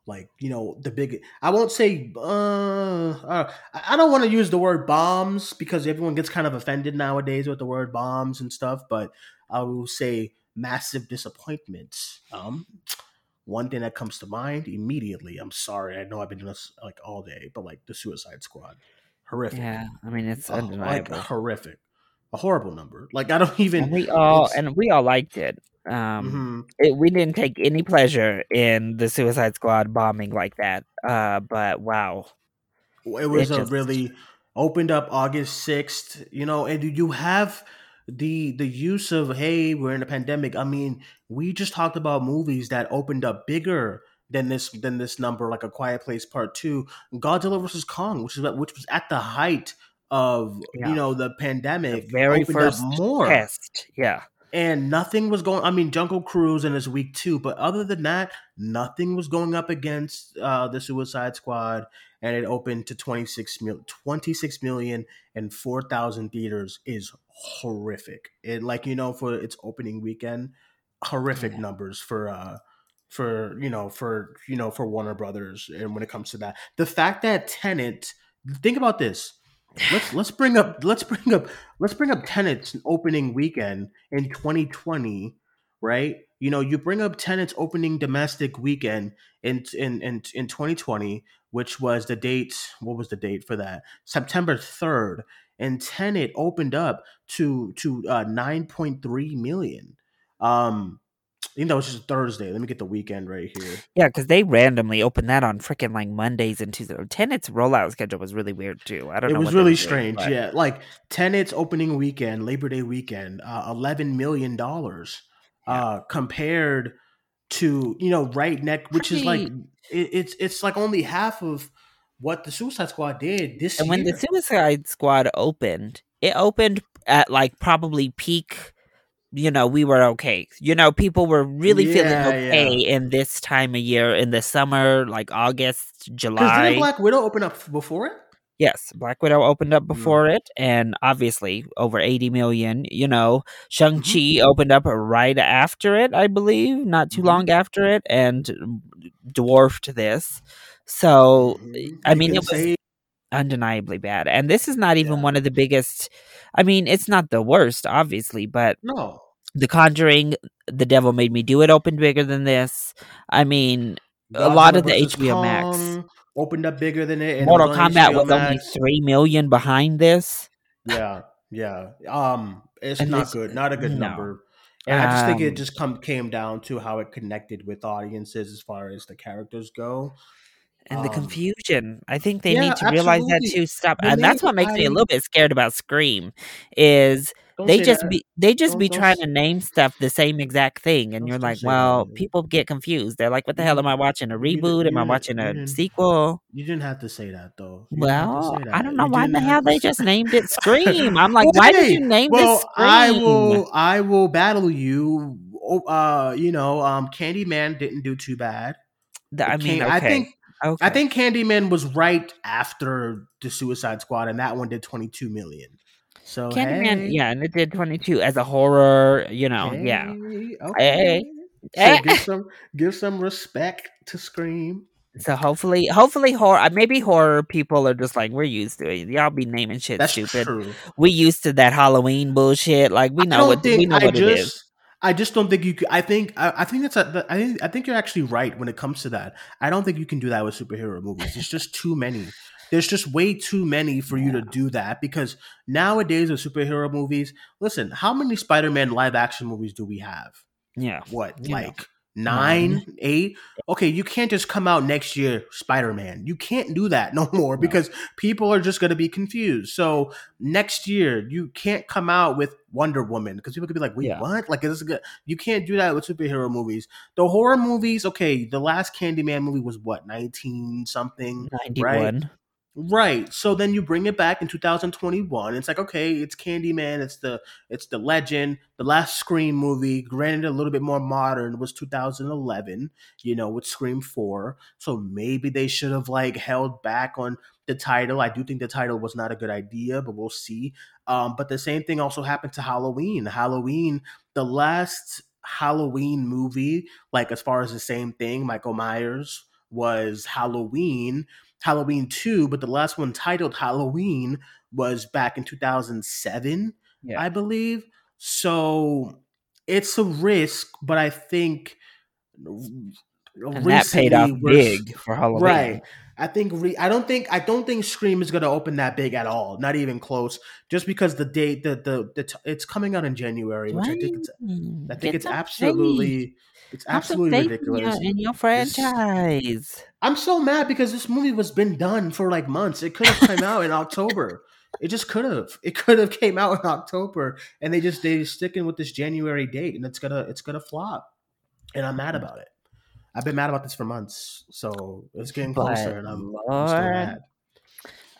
like you know, the big. I won't say. Uh, uh, I don't want to use the word bombs because everyone gets kind of offended nowadays with the word bombs and stuff. But I will say massive disappointments. Um, one thing that comes to mind immediately. I'm sorry. I know I've been doing this like all day, but like the Suicide Squad, horrific. yeah, I mean it's Oh, like horrific, a horrible number. Like I don't even. and we all and we all liked it. Um, Mhm. it, we didn't take any pleasure in the Suicide Squad bombing like that. Uh, but wow, it was It a just- really opened up August sixth, you know, and you have the the use of hey, we're in a pandemic. I mean, we just talked about movies that opened up bigger than this than this number, like a Quiet Place Part Two, Godzilla versus Kong, which is which was at the height of Yeah. you know the the pandemic. very first more test. Yeah, and nothing was going. I mean, Jungle Cruise in his week two, but other than that, nothing was going up against uh, the Suicide Squad, and it opened to 26 mil, 26 million and 4,000 theaters is horrific. And like you know for its opening weekend, horrific Yeah. numbers for uh for you know for you know for Warner Brothers, and when it comes to that, the fact that Tenet, think about this let's let's bring up let's bring up let's bring up Tenet's opening weekend in 2020, right? You know, you bring up Tenet's opening domestic weekend in in in in 2020, which was the date. What was the date for that? September 3rd, and Tenet opened up to to uh, 9.3 million. Um, you know, it's just Thursday. Let me get the weekend right here. yeah, because they randomly opened that on freaking like Mondays and Tuesdays. Tenet's rollout schedule was really weird too. I don't it know. was what really doing, strange yeah like tenet's opening weekend labor day weekend uh, 11 million dollars uh compared to you know right neck which is like it, it's it's like only half of what the suicide squad did this And when the Suicide Squad opened, it opened at like probably peak. You know, we were okay. You know, people were really feeling okay yeah. in this time of year, in the summer, like August, July. didn't black widow open up before it Yes, Black Widow opened Mm. up before it, and obviously over 80 million. You know, Mm-hmm. Shang-Chi opened up right after it, I believe, not too Mhm. long after it, and dwarfed this. So, Mhm. I mean, it was say- undeniably bad. And this is not even Yeah. one of the biggest. I mean, it's not the worst, obviously, but no The Conjuring, The Devil Made Me Do It opened bigger than this. I mean, a lot of the HBO Max. Opened up bigger than it Mortal was Kombat was only 3 million behind this. Yeah, yeah. Um, it's And not this- good. Not a good no. number. And I just think Um, it just come came down to how it connected with audiences as far as the characters go. and the Um, confusion. I think they yeah, need to realize that absolutely. too. Stop, and that's what makes me a little bit scared about Scream. Is Don't they just that. be they just Don't- be don't trying to name stuff the same exact thing, and you're like, say that well, people get confused. They're like, what the hell am I watching? A reboot? Am I watching a sequel? You didn't have to say that though. You didn't have to Well, say I don't know You why the hell they just named it Scream. I'm like, Well, why did you name well, this Scream? I will. I will battle you. Oh, Uh, you know, um, Candyman didn't do too bad. Th- I mean, okay. I think okay. I think Candyman was right after the Suicide Squad, and that one did 22 million. So Candyman, hey, yeah, and it did 22 as a horror, you know, yeah. hey, Hey, okay. So Eh. give some give some respect to Scream. So hopefully, hopefully horror, uh, maybe horror people are just like, we're used to it. Y'all be naming shit That's stupid. true. We used to that Halloween bullshit. Like we know what we know I what it is. just I just don't think you could. I think I, I think that's a. I think I think you're actually right when it comes to that. I don't think you can do that with superhero movies. It's just too many. There's just way too many for you to do that because nowadays with superhero movies, listen, how many Spider-Man live action movies do we have? Yeah. What You like nine, eight? Okay, you can't just come out next year Spider-Man. You can't do that no more No. because people are just going to be confused. So next year you can't come out with Wonder Woman because people could be like, "Wait, Yeah. what? Like, is this good?" You can't do that with superhero movies. The horror movies, okay. The last Candyman movie was what nineteen something, 91. right? So then you bring it back in 2021. It's like, okay, it's Candyman. It's the it's the legend. The last Scream movie, granted a little bit more modern, was 2011. You know, with Scream Four. So maybe they should have like held back on the title. I do think the title was not a good idea, but we'll see. Um, but the same thing also happened to Halloween. Halloween, the last Halloween movie, like as far as the same thing, Michael Myers was Halloween, Halloween 2, but the last one titled Halloween was back in 2007, Yeah. I believe. So it's a risk, but I think And that paid off big for Halloween. Right. I think re- I don't think I don't think Scream is going to open that big at all. Not even close. Just because the date the the, the t- it's coming out in January, which I think it's Mm, I think it's absolutely it's absolutely ridiculous. in your franchise. I'm so mad because this movie was been done for like months. It could have come out in October. It just could have. It could have came out in October, and they just they sticking with this January date, and it's gonna it's gonna flop. And I'm mad about it. I've been mad about this for months, so it's getting But closer, and I'm, I'm still mad.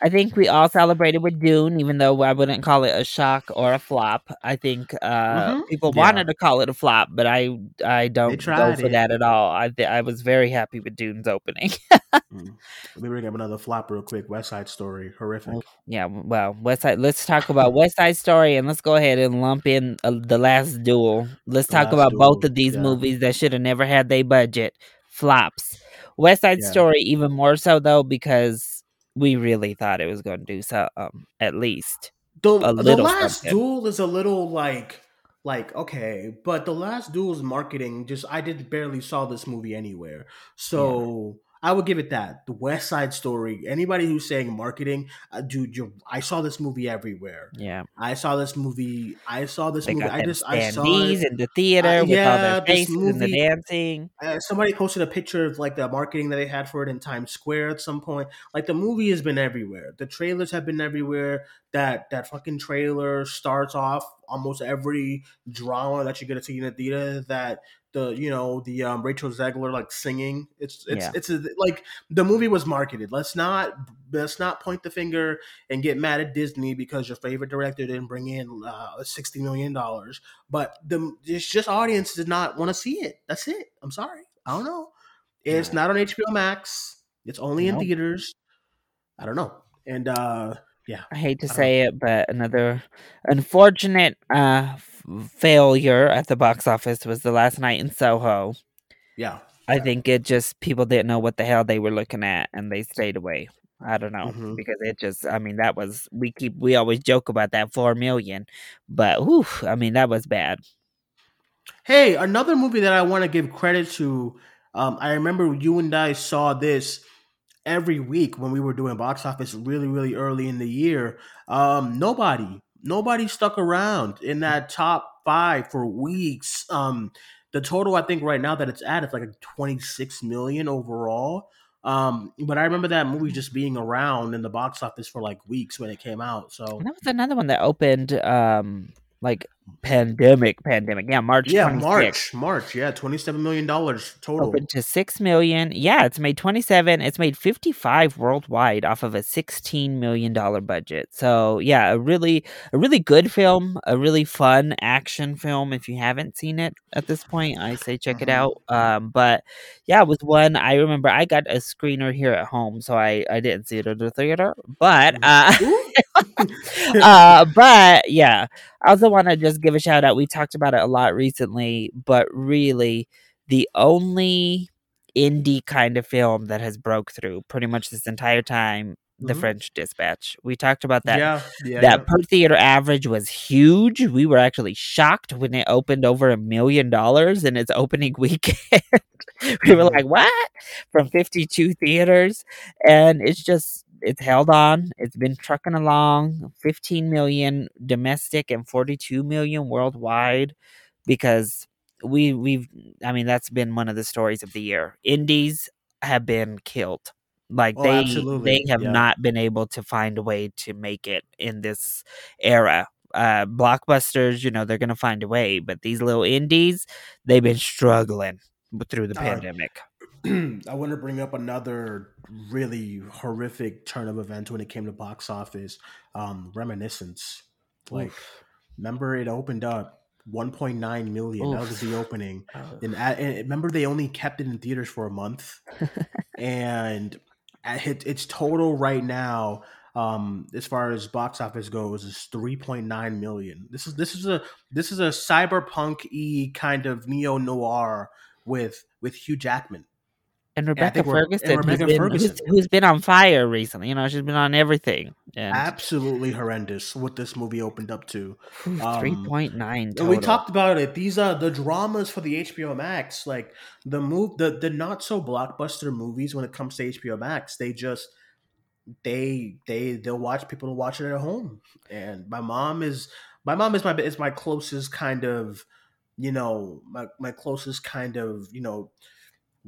I think we all celebrated with Dune, even though I wouldn't call it a shock or a flop. I think uh, Mhm. people Yeah. wanted to call it a flop, but I I don't go for it. that at all. I th- I was very happy with Dune's opening. Mm. Let me bring up another flop real quick. West Side Story, horrific. yeah, well, West Side. Let's talk about West Side Story, and let's go ahead and lump in uh, the Last Duel. Let's The talk about both of these yeah. movies that should have never had their budget flops. West Side Yeah. Story even more so though because we really thought it was going to do so. Um, at least The, the last something. duel is a little like like okay, but the last duel's marketing just I did barely saw this movie anywhere. So I would give it that. The West Side Story. Anybody who's saying marketing, uh, dude, you I saw this movie everywhere. yeah, I saw this movie. I saw this they movie. I just I saw it. in the theater Uh, with all their faces and the dancing. uh, somebody posted a picture of like the marketing that they had for it in Times Square at some point. Like the movie has been everywhere. The trailers have been everywhere. That that fucking trailer starts off almost every drama that you're gonna see in the theater. That the you know the um, Rachel Zegler like singing. It's it's Yeah. it's a, like the movie was marketed. Let's not let's not point the finger and get mad at Disney because your favorite director didn't bring in uh, sixty million dollars. But the it's just audience did not want to see it. That's it. I'm sorry. I don't know. It's Yeah. not on HBO Max. It's only in theaters. I don't know. And uh yeah. I hate to I say it, but another unfortunate uh, failure at the box office was the last night in Soho. Yeah. I think it just people didn't know what the hell they were looking at, and they stayed away. I don't know Mhm. because it just. I mean, that was we keep we always joke about that four million, but whew, I mean that was bad. Hey, another movie that I want to give credit to. Um, I remember you and I saw this every week when we were doing box office really, really early in the year. Um, nobody, nobody stuck around in that top five for weeks. Um, the total I think right now that it's at is like 26 million overall. Um, but I remember that movie just being around in the box office for like weeks when it came out. So And that was another one that opened um like pandemic, pandemic. Yeah, March. Yeah, 26th. March, March. Yeah, twenty-seven million dollars total. Opened to six million. Yeah, it's made twenty seven. It's made fifty five worldwide off of a sixteen million dollar budget. So yeah, a really a really good film, a really fun action film. If you haven't seen it at this point, I say check it Mhm. out. Um, but yeah, it was one I remember. I got a screener here at home, so I I didn't see it at the theater, but uh. Uh, but yeah, I also want to just give a shout out. We talked about it a lot recently, but really, the only indie kind of film that has broke through pretty much this entire time, The Mhm. French Dispatch. We talked about that. yeah, yeah, that yeah. per theater average was huge. We were actually shocked when it opened over a million dollars in its opening weekend. we were Mhm. like, "What?" From 52 theaters, and it's just it's held on. It's been trucking along. 15 million domestic and 42 million worldwide because we we've I mean that's been one of the stories of the year. Indies have been killed. Like Oh, they absolutely, they have yeah. not been able to find a way to make it in this era. Uh blockbusters, you know, they're gonna find a way, but these little indies, they've been struggling through the right. pandemic. I want to bring up another really horrific turn of events when it came to box office. Um, Reminiscence. Like, remember it opened up 1.9 million. That was the opening. And, a- and remember they only kept it in theaters for a month, and at it, its total right now, um, as far as box office goes, is 3.9 million. This is this is a this is a cyberpunk y kind of neo noir with with Hugh Jackman. And Rebecca we're- Ferguson, and who's Rebecca been, Ferguson. Who's, who's been on fire recently. You know, she's been on everything. And Absolutely horrendous what this movie opened up to. Um, 3.9 we talked about it. These are the dramas for the HBO Max. Like the move, the the not so blockbuster movies when it comes to HBO Max. They just they they they'll watch people to watch it at home. And my mom is my mom is my is my closest kind of you know my my closest kind of you know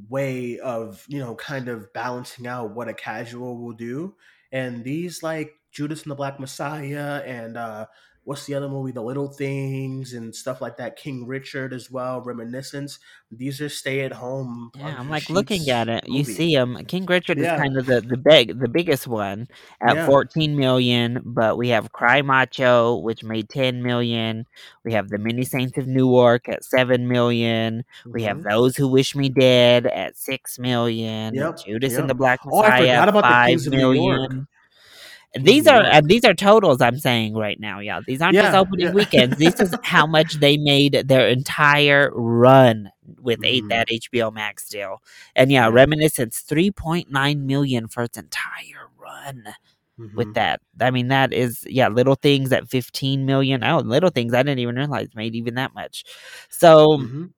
way of you know kind of balancing out what a casual will do. And these like judas and the black messiah and uh what's the other movie the little things and stuff like that king richard as well reminiscence these are stay at home Yeah, I'm like looking at it. You see him. King Richard Yeah. is kind of the the big the biggest one at Yeah. 14 million, but we have Cry Macho, which made 10 million. We have the Many Saints of Newark at 7 million. We have Those Who Wish Me Dead at 6 million. Mm-hmm. Yep, Judas yep. and the Black Oh, I Messiah forgot at about the 5 Kings of New York. million. These are York. and these are totals I'm saying right now. Yeah, these aren't just opening yeah. weekends. This is how much they made their entire run with eight Mhm. that HBO Max deal. And yeah, Yeah. Reminiscence 3.9 million for its entire run with Mhm. that. I mean that is yeah, Little Things at 15 million. Oh, Little Things I didn't even realize made even that much. So, Mhm.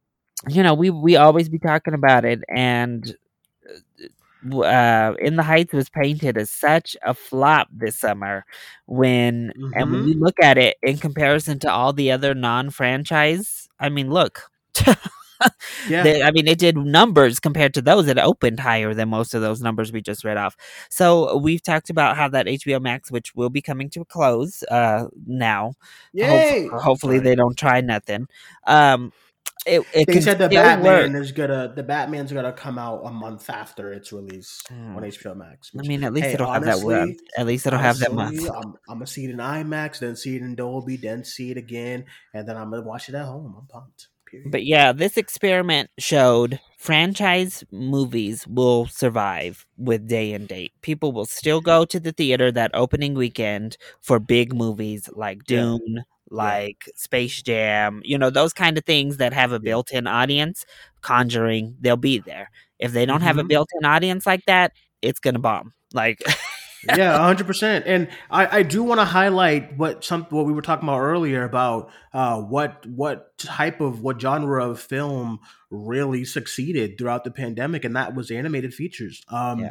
you know, we we always be talking about it and uh in the heights was painted as such a flop this summer when and when Mhm. you look at it in comparison to all the other non-franchise i mean look yeah they- I mean, it did numbers compared to those. It opened higher than most of those numbers we just read off. So we've talked about how that HBO Max, which will be coming to a close uh, now. yay Hope- hopefully, Sorry. they don't try nothing. Um, it, it they said the batman work. is gonna the batman's gonna come out a month after its release Mm. on hbo max I mean, at least hey, it'll have that honestly, month. At least it'll have that month. I'm, I'm gonna see it in IMAX, then see it in Dolby, then see it again, and then I'm gonna watch it at home. I'm pumped. Period. But yeah, this experiment showed franchise movies will survive with day and date. People will still go to the theater that opening weekend for big movies like Yeah. Like Space Jam, you know, those kind of things that have a built in audience. Conjuring, they'll be there. If they don't have a Mhm. built in audience like that, it's going to bomb. Like, yeah, hundred percent. And I, I do want to highlight what some what we were talking about earlier about uh, what what type of what genre of film really succeeded throughout the pandemic, and that was animated features. Um, Yeah.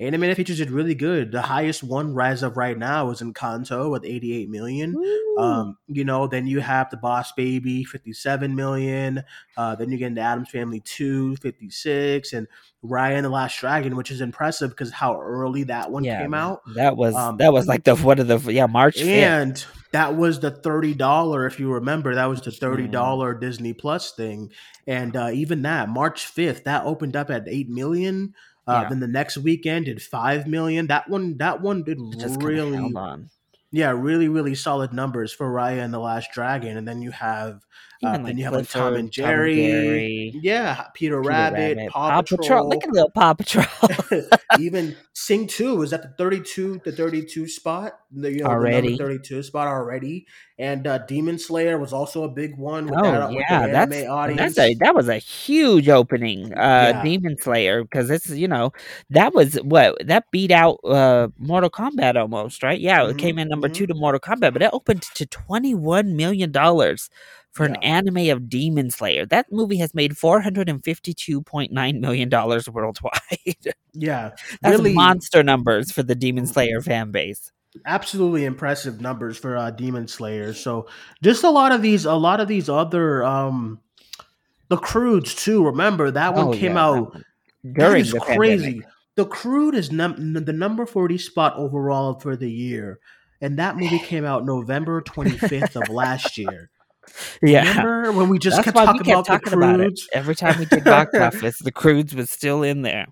Animated features did really good. The highest one rise of right now is Encanto with 88 million. Um, you know, then you have the Boss Baby, 57 million. Uh, then you get into Addams Family 2, 56, and Raya and the Last Dragon, which is impressive because how early that one yeah, came out. That was Um, that was like the one of the yeah March 5th. And that was the thirty dollar, if you remember, that was the thirty dollar Disney Plus thing. And uh, even that, March fifth, that opened up at eight million. Uh, Yeah. Then the next weekend did five million. That one, that one did just really, on. yeah, really, really solid numbers for Raya and the Last Dragon. And then you have, uh, Even then you have like Tom and Jerry, Jerry, yeah, Peter, Peter Rabbit, Paw, Patrol. Look at little Paw Patrol. Even Sing Two was at the thirty-two, the thirty-two spot, the you know Already. the thirty-two spot already, and uh, Demon Slayer was also a big one. With oh that, with the yeah, anime that's audience. that's a that was a huge opening. Uh, Yeah. Demon Slayer because it's you know that was what that beat out uh Mortal Kombat almost right. Yeah, it Mhm, came in number mhm. two to Mortal Kombat, but it opened to twenty one million dollars. For an anime of Demon Slayer, that movie has made four hundred and fifty-two point nine million dollars worldwide. yeah, That's really, monster numbers for the Demon Slayer fan base. absolutely impressive numbers for uh, Demon Slayer. So just a lot of these, a lot of these other, um, the Croods too. Remember that one Oh, came yeah, out one. That during is the crazy. pandemic. The Crude is num- the number 40 spot overall for the year. And that movie came out November 25th of last year. Yeah, Remember when we just that's kept talking kept about talking about it every time we did box office. The Croods was still in there.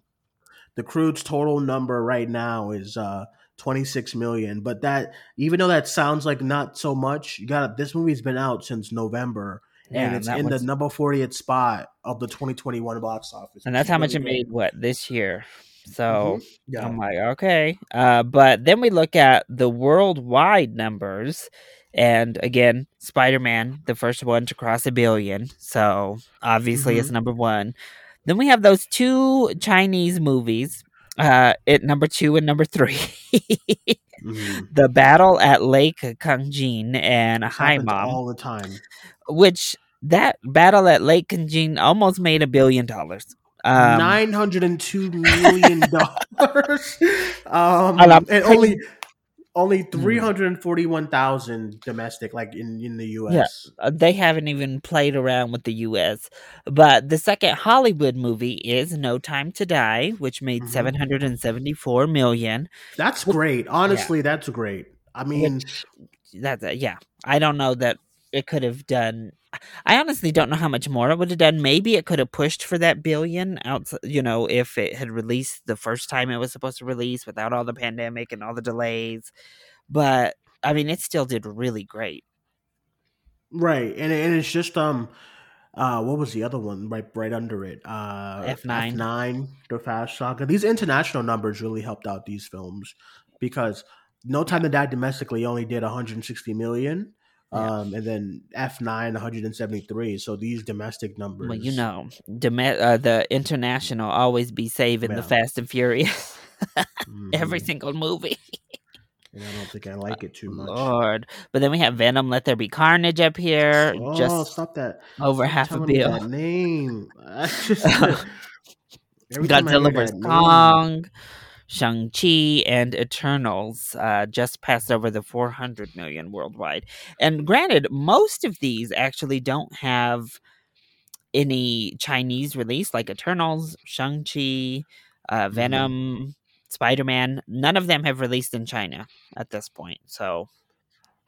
The Croods' total number right now is uh 26 million. But that even though that sounds like not so much, you got this movie's been out since November. Yeah, and and it's that in the number 40th spot of the 2021 box office. and that's how much it made. What this year? So Yeah. I'm like, okay. Uh, but then we look at the worldwide numbers, and again, Spider-Man, the first one to cross a billion. So obviously, it's number one. Then we have those two Chinese movies. Uh, at number two and number three, Mhm. the battle at Lake Changjin and happens Hi Mom. all the time. which that battle at Lake Changjin almost made a billion dollars. Um, Nine hundred and two million dollars, um, And and only only Hmm. three hundred and forty one thousand domestic, like in in the U.S. uh, they haven't even played around with the U.S. But the second Hollywood movie is No Time to Die, which made Mhm. seven hundred and seventy-four million. That's great. Honestly, that's great. I mean, That's uh, yeah. I don't know that it could have done. I honestly don't know how much more it would have done. Maybe it could have pushed for that billion out. You know, if it had released the first time it was supposed to release without all the pandemic and all the delays. But I mean, it still did really great. right, and and it's just um, uh, what was the other one right right under it? Uh, F9. F9, the Fast Saga. These international numbers really helped out these films because No Time to Die domestically only did one hundred million. Yeah. Um, and then F nine 173. So these domestic numbers. Well, you know, dome- uh, the international always be saving the Fast and Furious every Mhm. single movie. And I don't think I like it too much. Lord, but then we have Venom. Let there be carnage up here. Oh, just stop that! over Stop half a bill. Name. I just, every time I hear Godzilla vs. Kong, Shang-Chi, and Eternals uh, just passed over the 400 million worldwide. And granted, most of these actually don't have any Chinese release, like Eternals, Shang-Chi, uh, Venom, Spider-Man. None of them have released in China at this point. So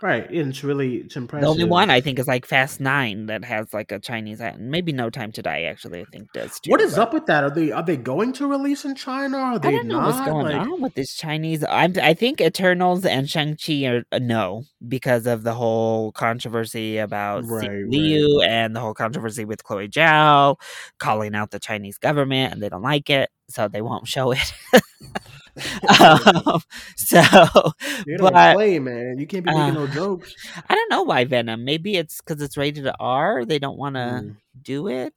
Right, and it's really it's impressive. the only one I think is like Fast Nine that has like a Chinese, maybe No Time to Die actually I think does too. What is but- up with that? Are they are they going to release in China? Are they I don't know not? what's going Like, on with this Chinese. I'm, I think Eternals and Shang Chi are a no because of the whole controversy about Right, Simu right. Liu and the whole controversy with Chloe Zhao calling out the Chinese government and they don't like it, so they won't show it. um, so, They don't but play, man. You can't be making uh, no jokes. I don't know why Venom. Maybe it's because it's rated R. They don't want to Mm, do it.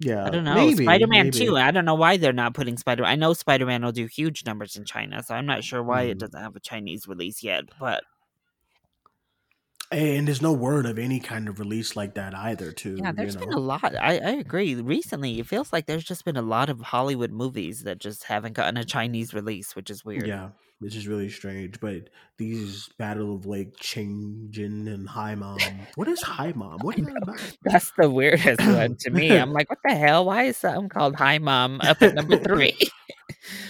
yeah, I don't know. Spider Man too. I don't know why they're not putting Spider. I know Spider Man will do huge numbers in China, so I'm not sure why it Mm. doesn't have a Chinese release yet. But and there's no word of any kind of release like that either. Too. Yeah, there's you been a lot. I, I agree. Recently, it feels like there's just been a lot of Hollywood movies that just haven't gotten a Chinese release, which is weird. Yeah, which is really strange. But these Battle of Lake Changjin and Hi Mom. What is Hi Mom? What is that about? That's the weirdest one to me. I'm like, what the hell? Why is something called Hi Mom up at number three?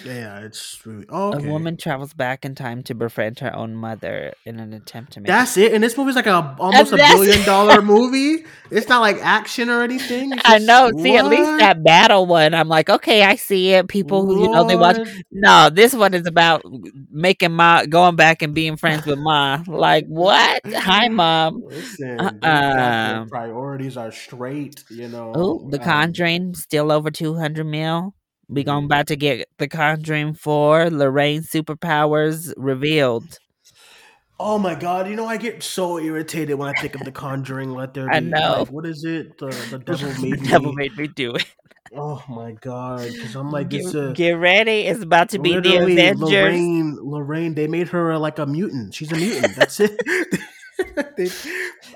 Yeah, it's really oh, okay. A woman travels back in time to befriend her own mother in an attempt to make That's it. And this movie's like a almost a billion dollar movie. It's not like action or anything. It's I just- know. See, at least that battle one, I'm like, okay, I see it. People who you know they watch. No, this one is about making ma going back and being friends with ma. Like what? Hi, mom. Listen, got their priorities are straight. You know. Oh, The Um, Conjuring still over two hundred mil. We going about to get The Conjuring four. Lorraine superpowers revealed. Oh my god! You know I get so irritated when I think of The Conjuring. Let there be. I know. Like, what is it? The the devil made the me. devil made me do it. Oh my god! Because I'm like, get, a get ready. It's about to be the Avengers. Lorraine. Lorraine. They made her like a mutant. She's a mutant. That's it. They-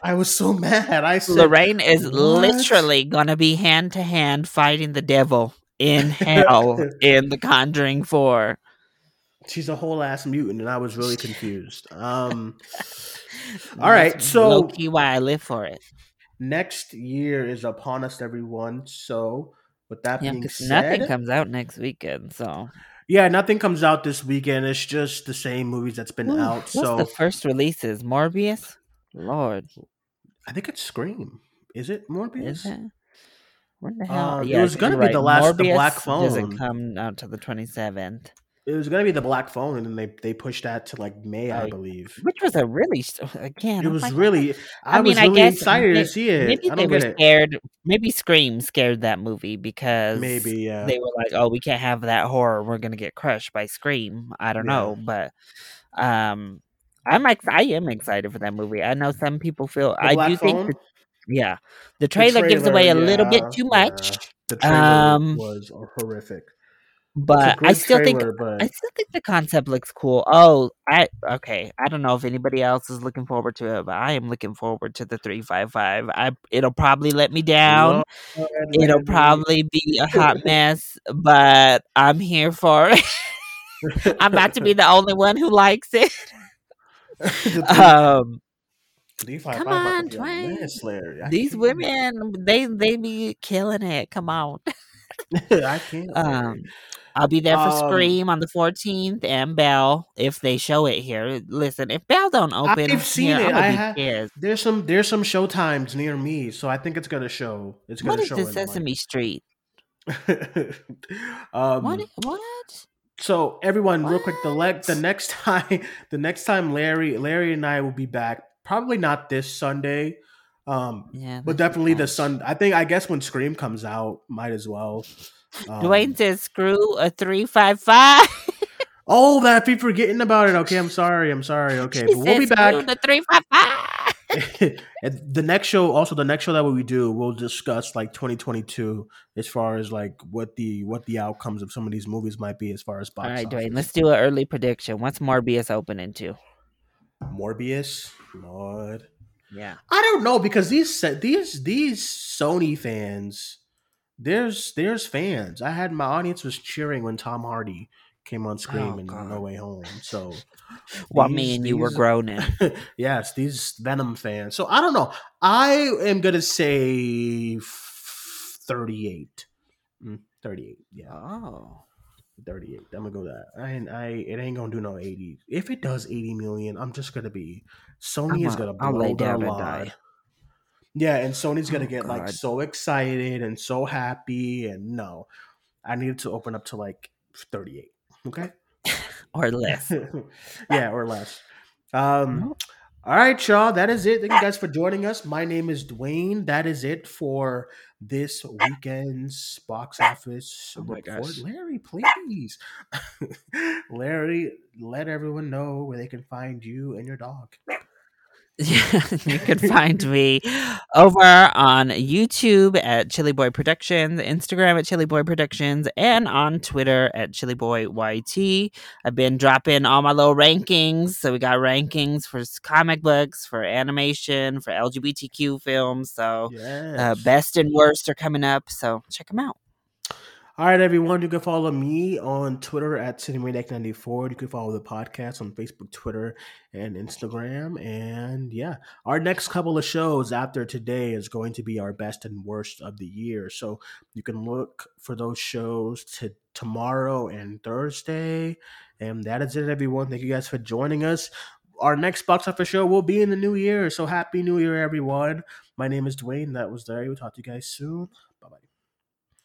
I was so mad. I said, Lorraine is "What?" literally gonna be hand to hand fighting the devil in hell in The Conjuring Four. She's a whole ass mutant, and I was really confused. Um, all right, so why I live for it. next year is upon us, everyone. So, with that Yeah, being said, nothing comes out next weekend. So yeah, nothing comes out this weekend. It's just the same movies that's been Ooh, out. what's So, the first releases? Morbius. Lord, I think it's Scream. Is it Morbius? is it? When the hell? Uh, it was gonna you're be the last- the Morbius Black Doesn't come out till the twenty seventh, It was gonna be the Black Phone, and then they they pushed that to like May, I believe. which was a really again. It I'm was like, really. I, I mean, was I really guess excited may- to see it. Maybe I they were get it. scared. Maybe Scream scared that movie because Maybe yeah. they were like, "Oh, we can't have that horror. We're gonna get crushed by Scream." I don't Yeah. know, but um, I'm ex- I am excited for that movie. I know some people feel. The I do think, Phone? the, yeah, the The trailer, gives away a little bit too much, The trailer Um, was horrific. But I still think but I still think the concept looks cool. Oh, I okay. I don't know if anybody else is looking forward to it, but I am looking forward to the three five five. I it'll probably let me down. It'll probably be a hot mess, but I'm here for it. I'm about to be the only one who likes it. Um, come on, Duane. these women, they they be killing it. Come on. I can't. Um, I'll be there for Um, Scream on the 14th and Belle if they show it here. Listen, if Belle don't open, I've seen here, it. I There's some there's some show times near me, so I think it's gonna show. It's gonna What is show this in, like- Sesame Street? um, What? What? So everyone, real quick, the leg the next time the next time Larry Larry and I will be back, probably not this Sunday. Um Yeah, but definitely the sun I think I guess when Scream comes out, might as well. Um, Duane says, "Screw a three five five. Oh, that I be forgetting about it. Okay, I'm sorry. I'm sorry. Okay, but we'll be back. The three five five. the next show, also the next show that we do, we'll discuss like 2022 as far as like what the what the outcomes of some of these movies might be as far as box All right. Duane. Let's do an early prediction. What's Morbius opening to? Morbius, Lord. Yeah. I don't know because these these these Sony fans, there's there's fans. I had my audience was cheering when Tom Hardy came on screen Oh, in God. No Way Home. So While these- me and you were groaning. yes, these Venom fans. So I don't know. I am gonna say f- 38. Mm, 38. Yeah, Oh. 38. I'm gonna go that. I ain't- I it ain't gonna do no 80. If it does 80 million, I'm just gonna be Sony is I'ma- gonna I'll blow lay their down die. Yeah, and Sony's gonna Oh, get like so excited and so happy. And no, I needed to open up to like 38. Okay. Or less. yeah, or less. Um, all right, y'all. That is it. Thank you guys for joining us. My name is Duane. That is it for this weekend's box office Oh my report. gosh. Larry, please. Larry, let everyone know where they can find you and your dog. You can find me over on YouTube at Chilly Boy Productions, Instagram at Chilly Boy Productions, and on Twitter at Chilly Boy YT. I've been dropping all my little rankings. So we got rankings for comic books, for animation, for LGBTQ films. So yes. uh, best and worst are coming up. So check them out. All right, everyone. You can follow me on Twitter at Cinemaniac94. You can follow the podcast on Facebook, Twitter, and Instagram. And yeah, our next couple of shows after today is going to be our best and worst of the year. So you can look for those shows to tomorrow and Thursday. And that is it, everyone. Thank you guys for joining us. Our next box office show will be in the new year. So happy new year, everyone. My name is Duane. That was there. We'll talk to you guys soon.